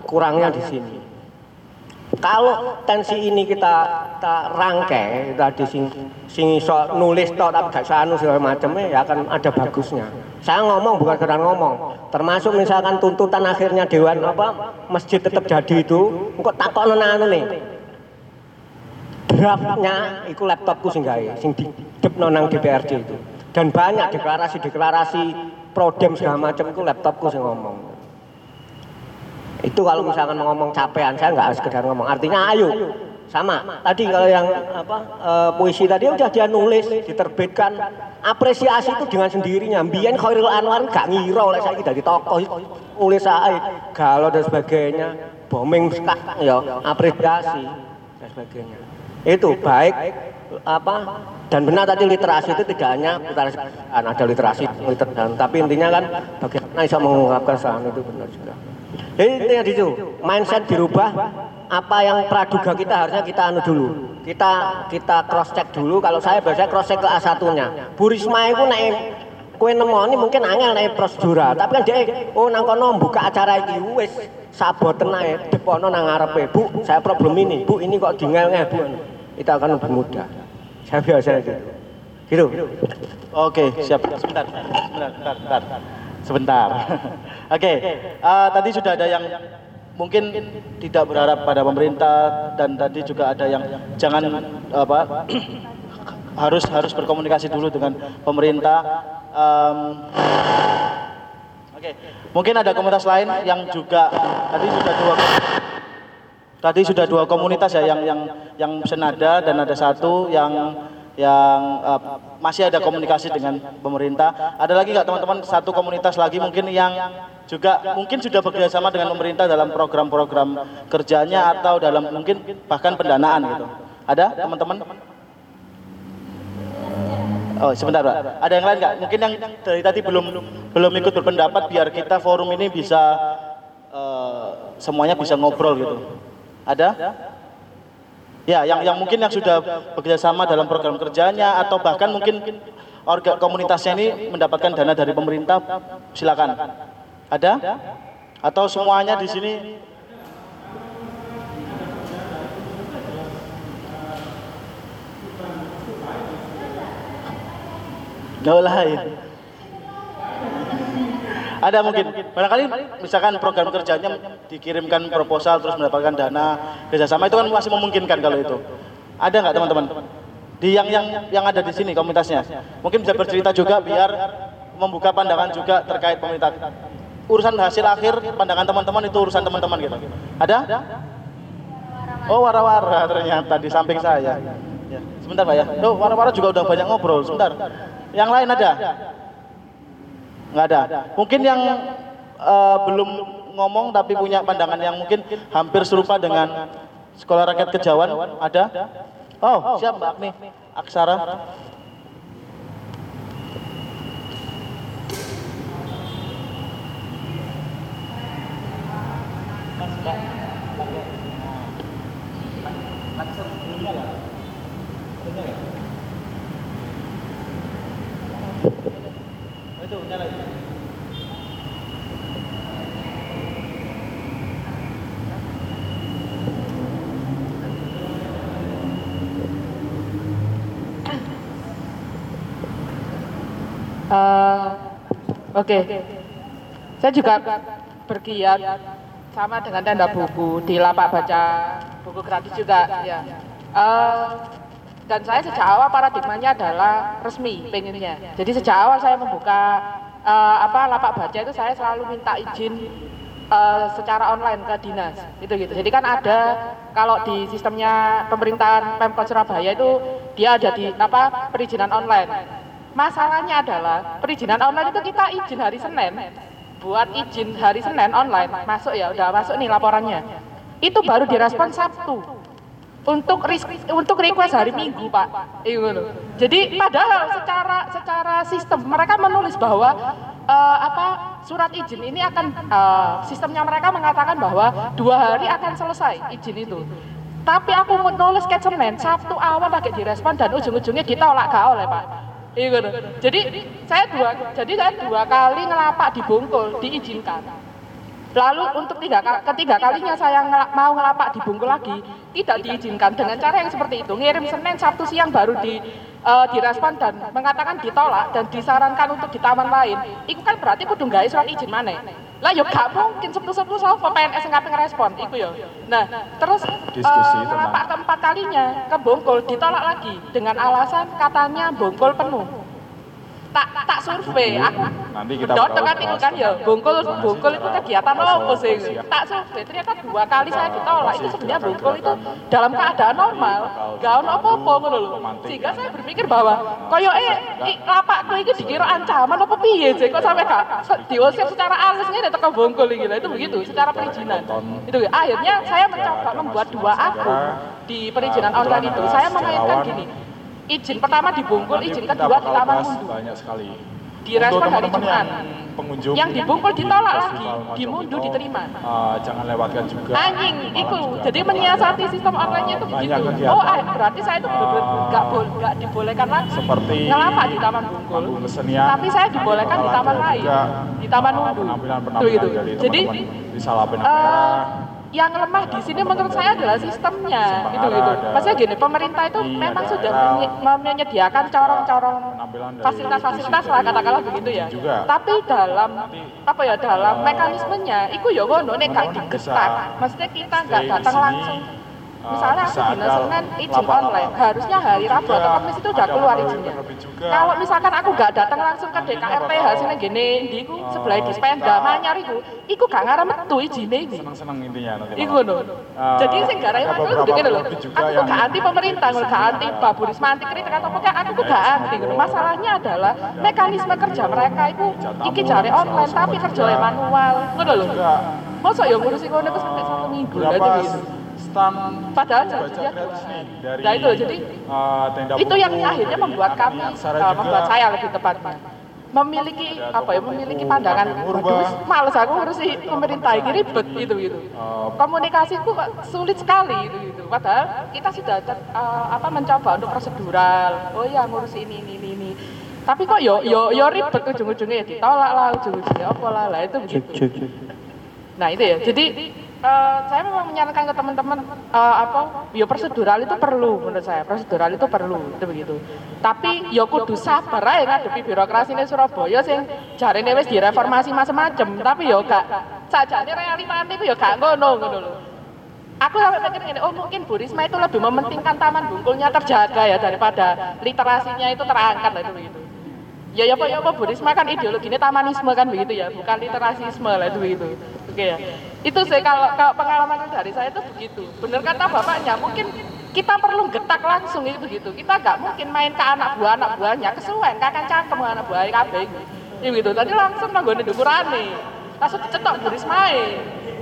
kurangnya di sini. Kalau tensi ini kita kita rangkai tadi sing sing iso nulis tok tapi gak sanu segala macamnya ya akan ada bagusnya. Saya ngomong bukan sekedar ngomong. Termasuk misalkan tuntutan akhirnya dewan apa masjid tetap jadi itu, engko takon anu nih. Draftnya itu laptopku sing gawe, sing didepno nang DPRD itu. Dan banyak deklarasi-deklarasi prodem segala macam itu laptopku sing ngomong. Itu kalau misalkan ngomong capean, saya nggak sekedar ngomong. Artinya ayo, sama. Tadi kalau yang apa e, puisi tadi udah dia nulis, diterbitkan. Apresiasi itu dengan sendirinya. Biyen Khairul Anwar gak ngira oleh saya dari tokoh nulis saya galau dan sebagainya. Bombing sekarang ya apresiasi dan sebagainya. Itu baik apa dan benar tadi literasi itu tidak hanya literasi ada literasi literasi tapi intinya kan bagaimana bisa mengungkapkan soal itu benar juga. Jadi di situ, mindset dirubah, apa yang praduga kita harusnya kita anu dulu. Kita kita cross check dulu. Kalau saya biasanya cross check ke A1-nya. Bu Risma itu naik kue nemoni mungkin angel naik prosedural, tapi kan dia oh nang kono buka acara iki wis saboten ae depono nang ngarepe. Bu, saya problem ini. Bu, ini kok dingel Bu. Itu akan lebih mudah. Saya biasa gitu. Gitu. Oke, siap. Sebentar, sebentar. sebentar. Sebentar. Oke, okay. uh, tadi sudah ada yang mungkin tidak berharap pada pemerintah dan tadi juga ada yang jangan apa harus harus berkomunikasi dulu dengan pemerintah. Um, Oke, okay. mungkin ada komunitas lain yang juga tadi sudah dua tadi sudah dua komunitas ya yang yang yang senada dan ada satu yang yang uh, masih ada komunikasi dengan pemerintah. Ada lagi nggak teman-teman satu komunitas lagi mungkin yang juga mungkin sudah bekerjasama dengan pemerintah dalam program-program kerjanya atau dalam mungkin bahkan pendanaan gitu. Ada teman-teman? Oh sebentar Pak. Ada yang lain nggak? Mungkin yang dari tadi belum belum ikut berpendapat biar kita forum ini bisa uh, semuanya bisa ngobrol gitu. Ada? Ya, yang yang mungkin yang sudah bekerja sama dalam program kerjanya atau bahkan mungkin orga komunitasnya ini mendapatkan dana dari pemerintah, silakan. Ada? Atau semuanya di sini lain. Ada mungkin. Barangkali misalkan program kerjanya dikirimkan proposal terus mendapatkan dana kerjasama itu kan masih memungkinkan kalau itu. Ada nggak teman-teman? Di yang yang yang ada di sini komunitasnya. Mungkin bisa bercerita juga biar membuka pandangan juga terkait pemerintah. Urusan hasil akhir pandangan teman-teman itu urusan teman-teman gitu. Ada? Oh wara-wara ternyata di samping saya. Ya, sebentar Pak ya. Tuh wara-wara juga udah banyak ngobrol. Sebentar. Yang lain ada? Nggak ada. Mungkin yang uh, belum ngomong tapi punya pandangan yang mungkin hampir serupa dengan Sekolah Rakyat Kejawan ada? Oh, siap Mbak Agni. Aksara. Itu Uh, Oke, okay. saya juga bergiat sama dengan tenda buku di lapak baca buku gratis juga ya. Uh, dan saya sejak awal paradigmanya adalah resmi pengennya. Jadi sejak awal saya membuka uh, apa lapak baca itu saya selalu minta izin uh, secara online ke dinas itu gitu. Jadi kan ada kalau di sistemnya pemerintahan Pemkot Surabaya itu dia ada di apa perizinan online. Masalahnya adalah perizinan online itu kita izin hari Senin buat izin hari Senin online masuk ya udah masuk nih laporannya. Itu baru direspon Sabtu untuk ris- untuk request hari Minggu, Pak. Iya. Jadi padahal secara secara sistem mereka menulis bahwa eh, apa surat izin ini akan eh, sistemnya mereka mengatakan bahwa dua hari akan selesai izin itu. Tapi aku mau nulis ke Senin, Sabtu awal lagi direspon dan ujung-ujungnya ditolak gak oleh Pak. Iya. Jadi saya dua jadi saya dua kali ngelapak di Bungkul diizinkan. Lalu untuk tiga, ketiga kalinya saya mau ngelapak di Bungkul lagi tidak diizinkan dengan cara yang seperti itu. Ngirim Senin Sabtu siang baru di eh, direspon dan mengatakan ditolak dan disarankan untuk di taman lain. Itu kan berarti kudu gawe surat izin mana? Lah yo gak mungkin Sabtu-Sabtu sapa PNS yang ngapain ngerespon iku yo. Nah, terus ngelapak keempat kalinya ke Bungkul ditolak lagi dengan alasan katanya Bungkul penuh. Tak tak survei, aku Nanti kita Dot bakal kan itu kan ya, bungkul bungkul itu kegiatan apa sih? persiap. Tak survei, ternyata dua kali saya ditolak. Itu sebenarnya bungkul itu dalam keadaan normal, gak ono apa-apa ngono lho. Sehingga saya berpikir bahwa koyo eh lapakku itu dikira ancaman apa piye sih kok sampai gak diusir secara halus ngene teko bungkul iki. Itu begitu secara perizinan. Itu akhirnya saya mencoba membuat dua akun di perizinan online itu. Saya mengaitkan gini. Izin pertama di Bungkul, izin kedua di Taman Mundu banyak sekali. direspon hari Jumat. pengunjung Yang di Bungkul ditolak lagi, di Mundu diterima. eh, jangan lewatkan juga. Anjing, itu. Jadi menyiasati sistem online itu begitu. Oh, ah, berarti saya itu benar-benar nggak bol- nggak dibolehkan lagi. Seperti ngelapak di Taman Bungkul. kesenian. Tapi saya dibolehkan di taman lain, di Taman Mundu. Penampilan-penampilan Itu, itu. dari Jadi di Salah Benang eh, Merah. Yang lemah di sini menurut saya adalah sistemnya gitu gitu. Maksudnya gini, pemerintah itu Iya, memang sudah menyediakan corong-corong fasilitas-fasilitas lah katakanlah begitu ya. Tapi dalam apa ya dalam mekanismenya, itu ya ngono nek gak digetak. Maksudnya kita nggak datang langsung. Eh, Misalnya aku bisa dina ada Senin izin online, harusnya hari Rabu atau Kamis itu udah keluar izinnya. Kalau misalkan aku nggak datang langsung ke DKRTH sini gini, di iku sebelah di Spenda Manyar iku, iku gak ngarep metu izinnya iku. Senang-senang intinya nanti. Iku malam. no. Eh, Jadi sing garai ada aku gini loh. Aku gak anti pemerintah, gak anti Pak Bu Risma, anti kritik atau apa aku tuh gak anti ngono. Masalahnya adalah mekanisme kerja mereka itu iki jare online tapi kerja manual, ngono lho. Masa ya ngurusi ngono terus sampai satu minggu Berapa stand Padahal baca gratis nih dari Nah, itu. Jadi eh, tenda itu yang akhirnya membuat kami, juga. membuat saya lebih tepatnya. Memiliki apa ya memiliki pandangan waduh males aku ngurusi pemerintah ini ribet gitu gitu. Eh, komunikasiku kok sulit sekali gitu gitu. Padahal kita sudah eh, apa mencoba untuk prosedural. Oh ya ngurus ini ini ini, ini. tapi kok yo yo yo ribet ujung-ujungnya ya ditolak lah ujung-ujungnya apa lah lah itu begitu. Nah itu ya. Jadi eh, saya memang menyarankan ke teman-teman eh, apa, ya prosedural itu perlu menurut saya. Prosedural itu perlu itu begitu. Tapi ya kudu sabar aja ngadepi birokrasi ini Surabaya sing jarene wis direformasi macam-macam. Tapi ya gak sajane realitane ya gak ngono ngono. Aku sampai mikir gini, oh mungkin Bu Risma itu lebih mementingkan taman bungkulnya terjaga ya daripada literasinya itu terangkat lah itu begitu. Ya ya Pak, ya Pak, Bu Risma kan ideologinya tamanisme kan begitu ya, bukan literasisme lah itu begitu. Oke ya. Itu sih kalau, kalau pengalaman dari saya itu begitu. Bener kata bapaknya, mungkin kita perlu getak langsung itu begitu. Kita nggak mungkin main ke anak buah anak buahnya, kesuwen, kakak cangkem anak buah kabeh. Ya gitu. Tadi langsung nanggone dukurane. Langsung dicetok Bu Risma.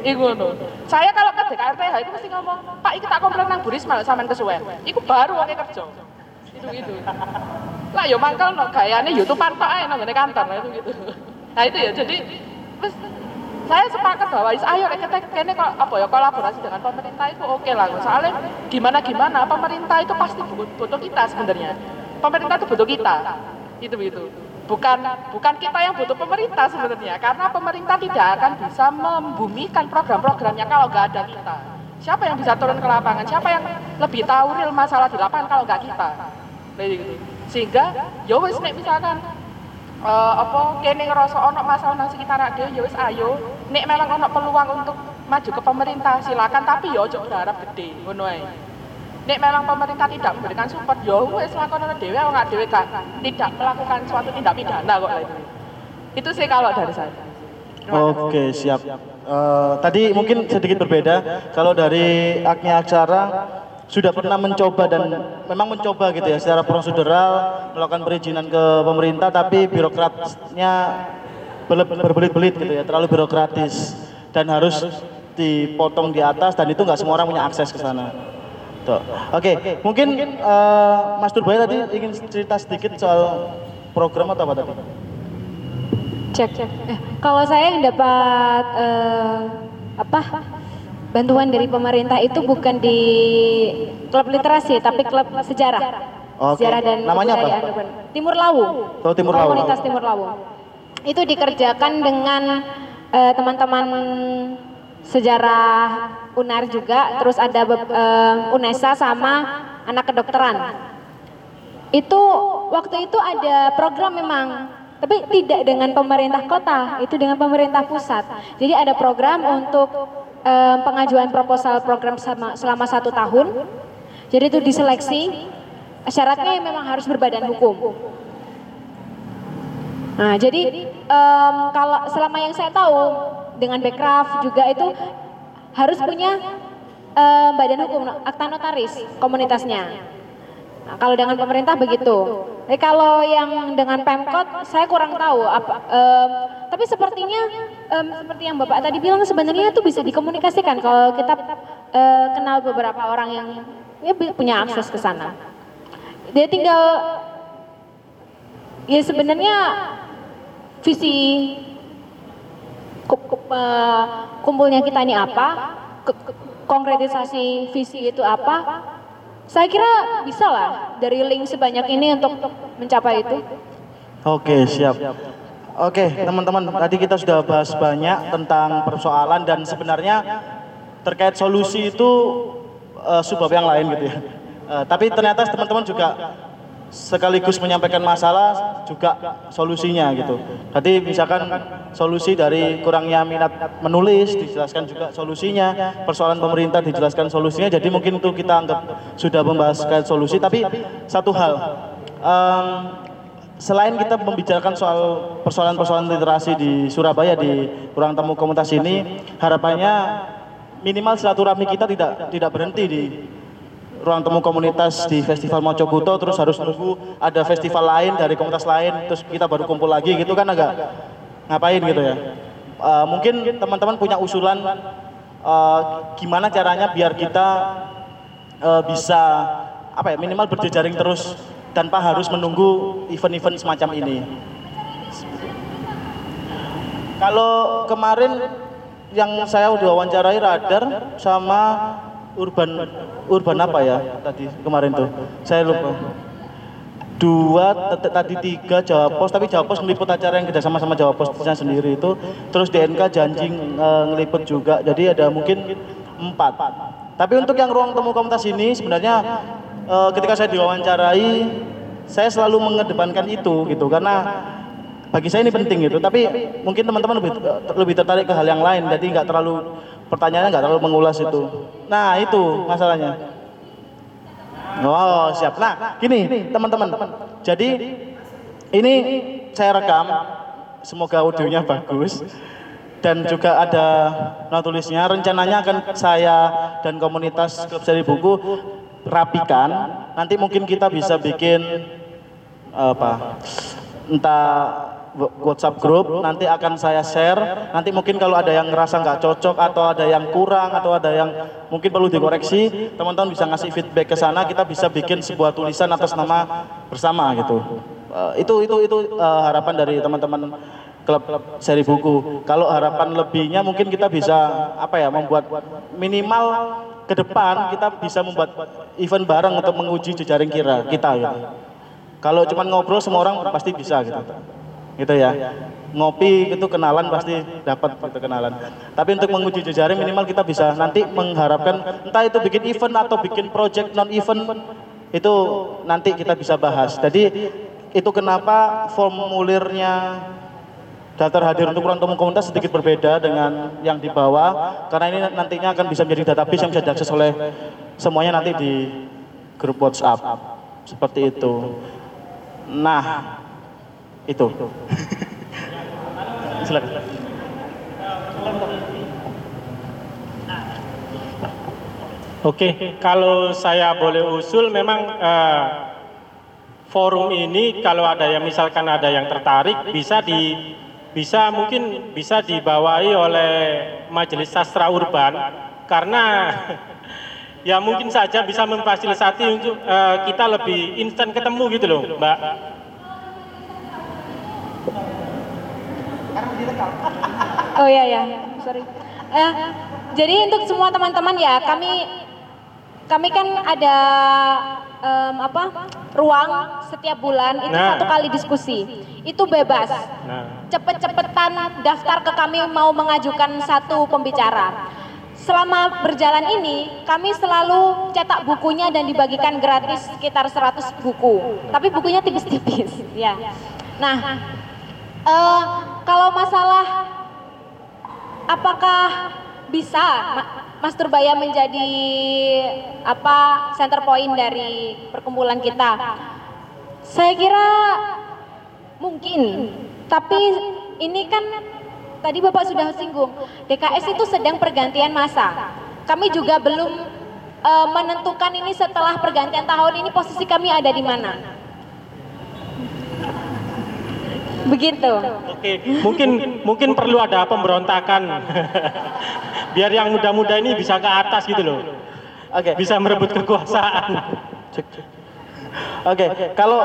Iku ngono. Saya kalau ke DKRTH itu mesti ngomong, Pak, iki tak komplain nang Bu Risma sampean kesuwen. Iku baru wong kerja. Itu gitu. Lah yo mangkel no gayane YouTube-an tok ae nang kantor itu gitu. Nah itu ya jadi saya sepakat bahwa ayo kita kene kok apa ya kolaborasi dengan pemerintah itu oke lah. Soalnya gimana gimana pemerintah itu pasti butuh, kita sebenarnya. Pemerintah itu butuh kita. Itu begitu bukan bukan kita yang butuh pemerintah sebenarnya karena pemerintah tidak akan bisa membumikan program-programnya kalau nggak ada kita. Siapa yang bisa turun ke lapangan? Siapa yang lebih tahu real masalah di lapangan kalau nggak kita? Gitu. Sehingga ya wis misalkan eh, apa kene ngerasa ono masalah nang sekitar dhewe ya wis ayo. Nek memang ono peluang untuk maju ke pemerintah silakan. Tapi ya ojo berharap gede ngono ae. Nek memang pemerintah tidak memberikan support ya wis lakonan dhewe ora dhewe gak tidak melakukan suatu tindak pidana kok itu itu sih kalau dari saya. Oke, siap. Eh, tadi mungkin sedikit berbeda. Kalau dari Agni Aksara sudah pernah mencoba dan memang mencoba gitu ya secara prosedural melakukan perizinan ke pemerintah tapi birokratnya berbelit-belit gitu ya, terlalu birokratis dan harus dipotong di atas dan itu nggak semua orang punya akses ke sana. Oke, mungkin eh, Mas Turbaya tadi ingin cerita sedikit soal program atau apa tadi? Cek, cek. Eh, kalau saya yang dapat eh, apa bantuan dari pemerintah itu bukan di klub literasi tapi klub sejarah. Oke. Sejarah dan Namanya apa? urban. Timur Lawu. Oh, Timur Lawu. Komunitas Timur Lawu. Itu dikerjakan dengan eh, teman-teman sejarah UNAR juga, terus ada eh, UNESA sama anak kedokteran. Itu waktu itu ada program memang, tapi tidak dengan pemerintah kota, itu dengan pemerintah pusat. Jadi ada program untuk eh, pengajuan proposal program sama- selama satu tahun. Jadi itu diseleksi, syaratnya memang harus berbadan hukum. Nah, jadi em, kalau selama yang saya tahu dengan Bekraf juga itu harus punya em, badan hukum, akta notaris komunitasnya. Nah, kalau dengan pemerintah begitu. Kalau yang dengan Pemkot saya kurang tahu apa em, tapi sepertinya em, seperti yang Bapak tadi bilang sebenarnya itu bisa dikomunikasikan kalau kita eh, kenal beberapa orang yang ya, punya akses ke sana. Dia tinggal ya sebenarnya visi eh, kumpulnya kita ini apa, konkretisasi visi itu apa, saya kira bisa lah dari link sebanyak ini untuk mencapai itu. Oke, siap. Oke, teman-teman, tadi kita sudah bahas banyak tentang persoalan dan sebenarnya terkait solusi itu eh, subbab yang lain gitu ya. Eh, tapi ternyata teman-teman juga sekaligus menyampaikan masalah juga solusinya gitu. Tadi misalkan solusi dari kurangnya minat menulis dijelaskan juga solusinya, persoalan pemerintah dijelaskan solusinya. Jadi mungkin itu kita anggap sudah membahas terkait solusi. Tapi satu hal, em, selain kita membicarakan soal persoalan-persoalan literasi di Surabaya di ruang tamu komunitas ini, harapannya minimal silaturahmi kita tidak tidak berhenti di ruang temu komunitas di Festival Mojokuto terus harus nunggu ada festival lain dari komunitas lain terus kita baru kumpul lagi gitu kan agak ngapain gitu ya. Eh, mungkin teman-teman punya usulan eh, gimana caranya biar kita eh, bisa apa ya minimal berjejaring terus tanpa harus menunggu event-event semacam ini. Kalau kemarin yang saya udah wawancarai radar sama urban urban apa ya tadi kemarin tuh? Saya lupa. Dua tadi tiga Jawa Pos tapi Jawa Pos ngeliput acara yang kerjasama sama Jawa Posnya sendiri itu. Terus DNK janji eh, ngeliput juga. Jadi ada mungkin empat. Tapi untuk yang ruang temu komunitas ini sebenarnya eh, ketika saya diwawancarai saya selalu mengedepankan itu gitu. Karena bagi saya ini penting gitu. Tapi mungkin teman-teman lebih lebih tertarik ke hal yang lain. Jadi nggak terlalu pertanyaannya nggak terlalu mengulas itu. Nah itu masalahnya. Oh siap. Nah gini teman-teman. Jadi ini saya rekam. Semoga audionya bagus. Dan juga ada not tulisnya rencananya akan saya dan komunitas klub seri buku rapikan. Nanti mungkin kita bisa bikin apa? Entah WhatsApp grup nanti akan saya share. Nanti mungkin kalau ada yang ngerasa nggak cocok atau ada yang kurang atau ada yang mungkin perlu dikoreksi teman-teman bisa ngasih feedback ke sana. Kita bisa bikin sebuah tulisan atas nama bersama gitu. Eh, itu itu itu eh, harapan dari teman-teman klub seri buku. Kalau harapan lebihnya mungkin kita bisa apa ya membuat minimal ke depan kita bisa membuat event bareng untuk menguji jejaring kira kita gitu. Kalau cuma ngobrol semua orang pasti bisa gitu gitu ya. Ngopi itu kenalan pasti dapat gitu kenalan. Tapi untuk menguji jejaring minimal kita bisa nanti mengharapkan entah itu bikin event atau bikin project non event itu nanti kita bisa bahas. Jadi itu kenapa formulirnya daftar hadir untuk ruang temu komunitas sedikit berbeda dengan yang di bawah karena ini nantinya akan bisa menjadi database yang bisa diakses oleh semuanya nanti di grup WhatsApp. Seperti itu. Nah itu silakan Oke, kalau saya boleh usul memang eh, forum ini kalau ada yang misalkan ada yang tertarik bisa di bisa mungkin bisa dibawahi oleh Majelis Sastra Urban karena ya mungkin saja bisa memfasilitasi untuk eh, kita lebih instan ketemu gitu loh, Mbak. Oh iya ya, sorry. Eh, jadi untuk semua teman-teman ya, kami kami kan ada em, apa ruang setiap bulan itu Nah. satu kali diskusi. Itu bebas. Nah, Cepet-cepetan daftar ke kami mau mengajukan satu pembicara. Selama berjalan ini, kami selalu cetak bukunya dan dibagikan gratis sekitar 100 buku. Tapi bukunya tipis-tipis, ya. Nah, eh, kalau masalah apakah bisa Ma- Mas Turbaya menjadi apa center point dari perkumpulan kita? Saya kira mungkin, tapi ini kan tadi Bapak sudah singgung, DKS itu sedang pergantian masa. Kami juga belum eh, menentukan ini setelah pergantian tahun ini posisi kami ada di mana. Begitu. Oke, mungkin mungkin perlu ada pemberontakan. Biar yang muda-muda ini bisa ke atas gitu loh. Oke. Bisa merebut kekuasaan. Oke, kalau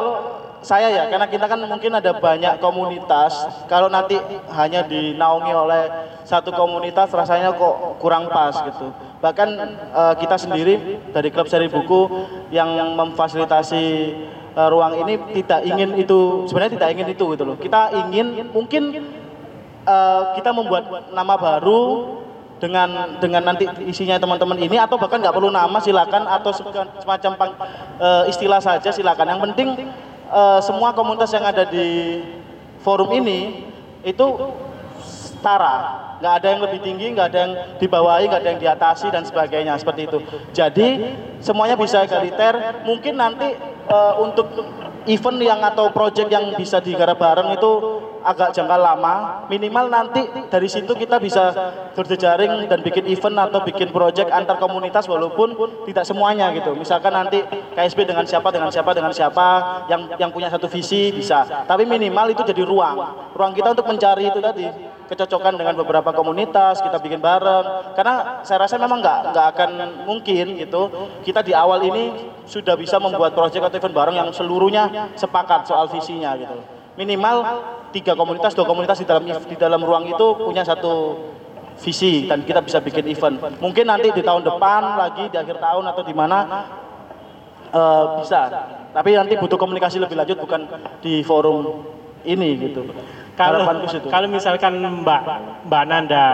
saya ya, karena kita kan mungkin ada banyak komunitas. Kalau nanti hanya dinaungi oleh satu komunitas, rasanya kok kurang pas gitu. Bahkan eh, kita sendiri dari klub seri buku yang memfasilitasi eh, ruang ini tidak ingin itu, sebenarnya tidak ingin itu gitu loh. Kita ingin mungkin eh, kita membuat nama baru dengan dengan nanti isinya teman-teman ini atau bahkan nggak perlu nama silakan atau se- semacam eh, istilah saja silakan yang penting eh, semua komunitas yang ada di forum ini itu setara. Nggak ada yang lebih tinggi nggak ada yang dibawahi nggak ada yang diatasi dan sebagainya. Seperti itu. Jadi semuanya bisa egaliter. Mungkin nanti eh, untuk event yang atau project yang bisa digarap bareng itu agak jangka lama. Minimal nanti dari situ kita bisa berjejaring dan bikin event atau bikin project antar komunitas walaupun tidak semuanya gitu. Misalkan nanti KSB dengan siapa dengan siapa dengan siapa yang yang punya satu visi bisa. Tapi minimal itu jadi ruang. Ruang kita untuk mencari itu tadi kecocokan dengan beberapa komunitas kita bikin bareng. Karena saya rasa memang nggak nggak akan mungkin gitu. Kita di awal ini sudah bisa membuat project atau event bareng yang seluruhnya sepakat soal visinya gitu minimal tiga komunitas dua komunitas di dalam di dalam ruang itu punya satu visi dan kita bisa bikin event. Mungkin nanti di tahun depan lagi di akhir tahun atau di mana eh, bisa. Tapi nanti butuh komunikasi lebih lanjut bukan di forum ini gitu. Kalau kalau misalkan Mbak Mbak Nanda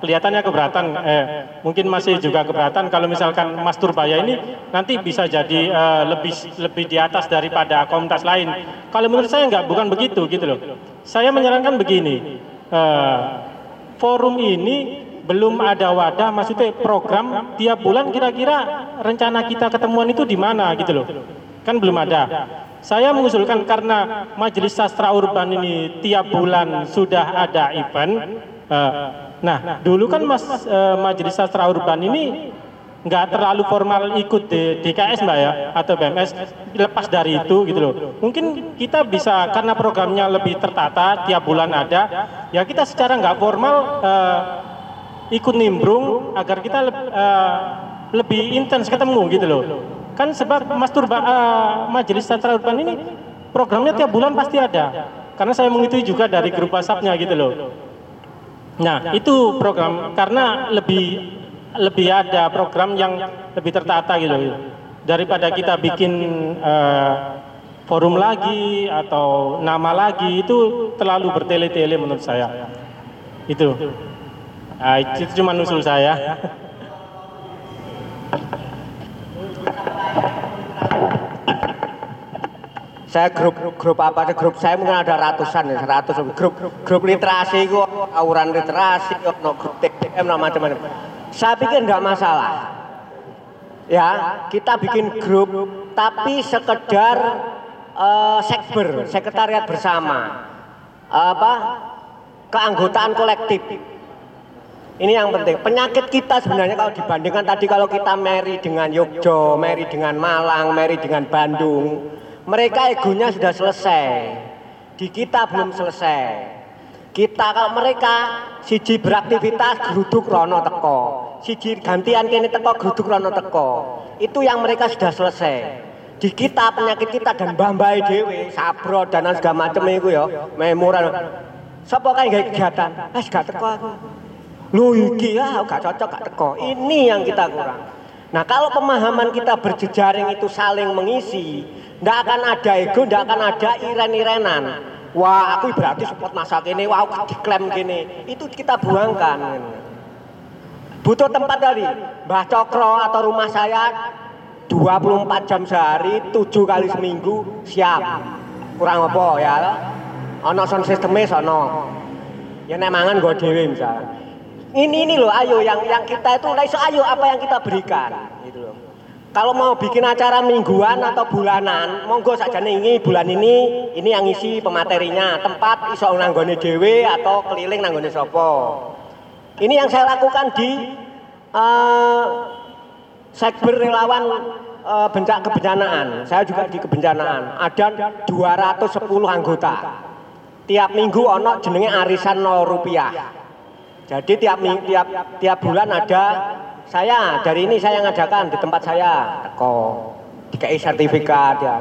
kelihatannya keberatan, eh, mungkin masih juga keberatan kalau misalkan Mas Turbaya ini nanti bisa jadi eh, lebih lebih di atas daripada komunitas lain. Kalau menurut saya nggak bukan begitu gitu loh. Saya menyarankan begini, eh, forum ini belum ada wadah, maksudnya program tiap bulan kira-kira rencana kita ketemuan itu di mana gitu loh. Kan belum ada. Saya mengusulkan karena Majelis Sastra Urban ini tiap bulan sudah ada event. eh, nah, dulu kan Mas eh, Majelis Sastra Urban ini nggak terlalu formal ikut di DKS mbak ya atau BMS lepas dari itu gitu loh. Mungkin kita bisa karena programnya lebih tertata tiap bulan ada ya kita secara nggak formal eh, ikut nimbrung agar kita eh, lebih intens ketemu gitu loh. Kan sebab Mas Turba eh, Majelis Sastra Urban ini programnya tiap bulan pasti ada. Karena saya mengikuti juga dari grup WhatsApp-nya gitu loh Nah, itu program karena lebih lebih ada program yang lebih tertata gitu loh. Daripada kita bikin eh, forum lagi atau nama lagi itu terlalu bertele-tele menurut saya. Itu. Nah, itu cuma usul saya. Saya grup grup apa sih grup saya mungkin ada ratusan ya seratus. Grup grup literasi itu auran literasi no grup TPM nama macam-macam. Saya pikir enggak masalah. Ya kita bikin grup tapi sekedar eh, sekber sekretariat bersama. Apa? Keanggotaan kolektif. Ini yang penting. Penyakit kita sebenarnya kalau dibandingkan tadi kalau kita meri dengan Yogyo, meri dengan Malang, meri dengan Bandung, mereka egonya sudah selesai. Di kita belum selesai. Kita kalau mereka siji beraktivitas geruduk rono teko. siji gantian kene teko gruduk rono teko. Itu yang mereka sudah selesai. Di kita penyakit kita dan mbah-mbah dhewe, sabro dan segala macam iku ya, memoran. Sapa kae gawe kegiatan? Wis gak teko aku. Lu iki ya gak cocok gak teko. Ini yang kita kurang. Nah kalau pemahaman kita berjejaring itu saling mengisi, ndak akan ada ego, ndak akan ada iren-irenan. Wah aku berarti support masak ini, wah aku diklaim gini. Itu kita buangkan. Butuh tempat dari Mbah Cokro atau rumah saya 24 jam sehari, 7 kali seminggu siap. Kurang apa ya? Ono sound sistemnya sono. Ya nek mangan gue dewe misalnya. Ini ini loh, ayo yang yang kita itu, ayo apa yang kita berikan. Kalau mau bikin acara mingguan atau bulanan, monggo saja ini bulan ini, ini yang isi pematerinya, tempat iso nanggone dewe atau keliling nanggone sopo. Ini yang saya lakukan di uh, sekber relawan uh, bencana kebencanaan. Saya juga di kebencanaan. Ada 210 anggota. Tiap minggu ono jenenge arisan 0 rupiah. Jadi tiap tiap tiap bulan ada saya dari ini saya ngadakan di tempat saya teko dikai sertifikat ya.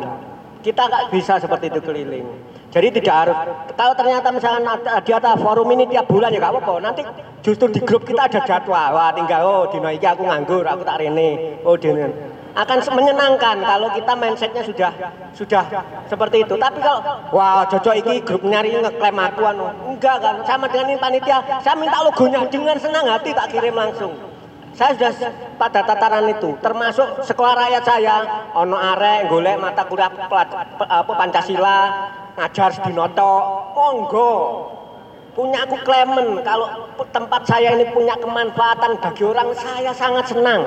Kita nggak bisa seperti itu keliling. Jadi tidak harus kalau ternyata misalkan ada, di atas forum ini tiap bulan ya nggak apa-apa. Nanti justru di grup kita ada jadwal. Wah tinggal oh dino iki aku nganggur, aku tak rene. Oh dino akan menyenangkan kalau kita mindsetnya sudah sudah seperti itu. Tapi kalau wah cocok iki grup nyari ngeklaim aku anu. Enggak kan, sama dengan ini panitia, saya minta logonya dengan senang hati tak kirim langsung. Saya sudah pada tataran itu, termasuk sekolah rakyat saya, ono arek golek mata kuliah apa Pancasila, ngajar sedinoto, monggo. Punya aku klemen, kalau tempat saya ini punya kemanfaatan bagi orang, saya sangat senang.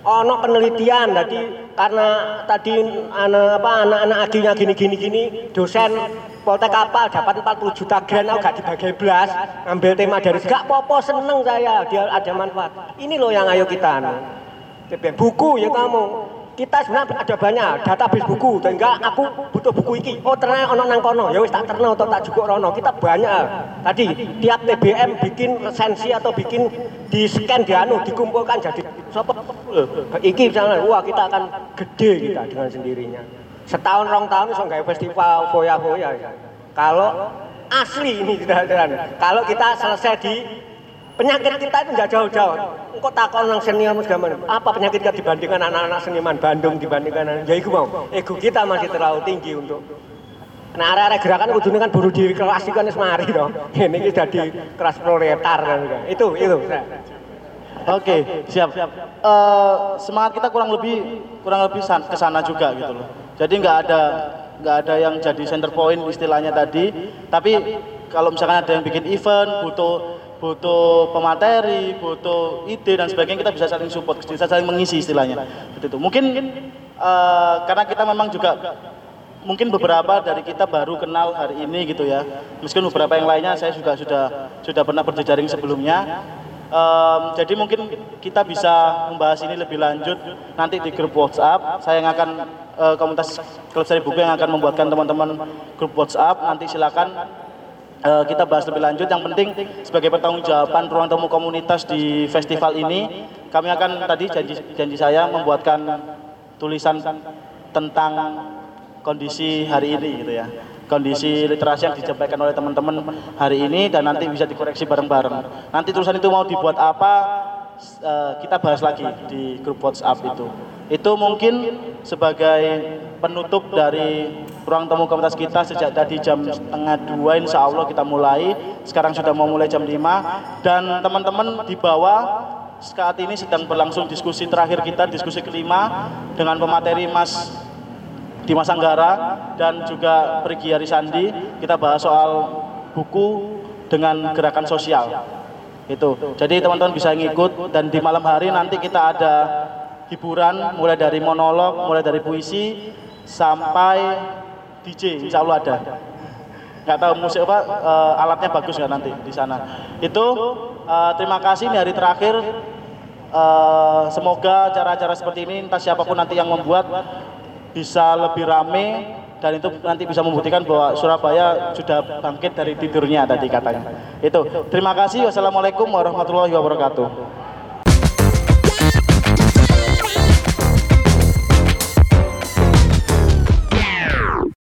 Ono penelitian tadi karena tadi anak apa anak-anak aginya gini gini gini dosen Poltek kapal dapat 40 juta grand aku gak dibagi belas. Ambil tema dari gak popo seneng saya. Dia ada manfaat. Ini loh yang ayo kita anu. Buku ya kamu. Kita sebenarnya ada banyak database buku. Sehingga aku butuh buku iki. Oh ternyata ono nang kono. Ya wis tak terno atau tak cukup rono. Kita banyak. Tadi tiap TBM bikin resensi atau bikin di scan di anu dikumpulkan jadi eh, iki misalnya wah kita akan gede kita dengan sendirinya setahun rong tahun iso gawe festival foya-foya ya. kalau asli ini beneran kalau kita selesai di penyakit kita itu nggak jauh-jauh engkau takon nang senior mas gaman apa penyakit kita dibandingkan anak-anak seniman Bandung dibandingkan anak ya iku mau ego kita masih terlalu tinggi untuk Nah, area-area gerakan kudu kan buru diri kelas kan wis mari to. Ini iki dadi kelas proletar kan. Itu itu. Oke, siap. Eh, semangat kita kurang lebih kurang lebih ke sana juga gitu loh. Jadi nggak ada nggak ada yang jadi center point istilahnya tadi. Tapi kalau misalkan ada yang bikin event, butuh butuh pemateri, butuh ide dan sebagainya kita bisa saling support, bisa saling mengisi istilahnya. Seperti itu. Mungkin eh, karena kita memang juga mungkin beberapa dari kita baru kenal hari ini gitu ya. Meskipun beberapa yang lainnya saya juga sudah sudah pernah berjejaring sebelumnya. Em, jadi mungkin kita bisa membahas ini lebih lanjut nanti di grup WhatsApp. Saya yang akan eh, komunitas klub seri buku yang akan membuatkan teman-teman grup WhatsApp. Nanti silakan eh, kita bahas lebih lanjut. Yang penting sebagai pertanggungjawaban ruang temu komunitas di festival ini, kami akan tadi janji janji saya membuatkan tulisan tentang kondisi hari ini gitu ya kondisi literasi yang disampaikan oleh teman-teman hari ini dan nanti bisa dikoreksi bareng-bareng. Nanti tulisan itu mau dibuat apa eh, kita bahas lagi di grup WhatsApp itu. Itu mungkin sebagai penutup dari ruang temu komunitas kita sejak tadi jam setengah dua insya Allah kita mulai. Sekarang sudah mau mulai jam 5 dan teman-teman di bawah saat ini sedang berlangsung diskusi terakhir kita diskusi kelima dengan pemateri Mas Dimas Anggara dan juga Pergi Arisandi kita bahas soal buku dengan gerakan sosial. Itu. Jadi teman-teman bisa ngikut dan di malam hari nanti kita ada hiburan mulai dari monolog mulai dari puisi sampai DJ insya Allah ada. Nggak tahu musik apa eh, alatnya bagus nggak nanti di sana. Itu eh, terima kasih ini hari terakhir. Eh, semoga acara-acara seperti ini entah siapa pun nanti yang membuat bisa lebih rame dan itu nanti bisa membuktikan bahwa Surabaya sudah bangkit dari tidurnya tadi katanya. Itu. Terima kasih. Wassalamualaikum warahmatullahi wabarakatuh.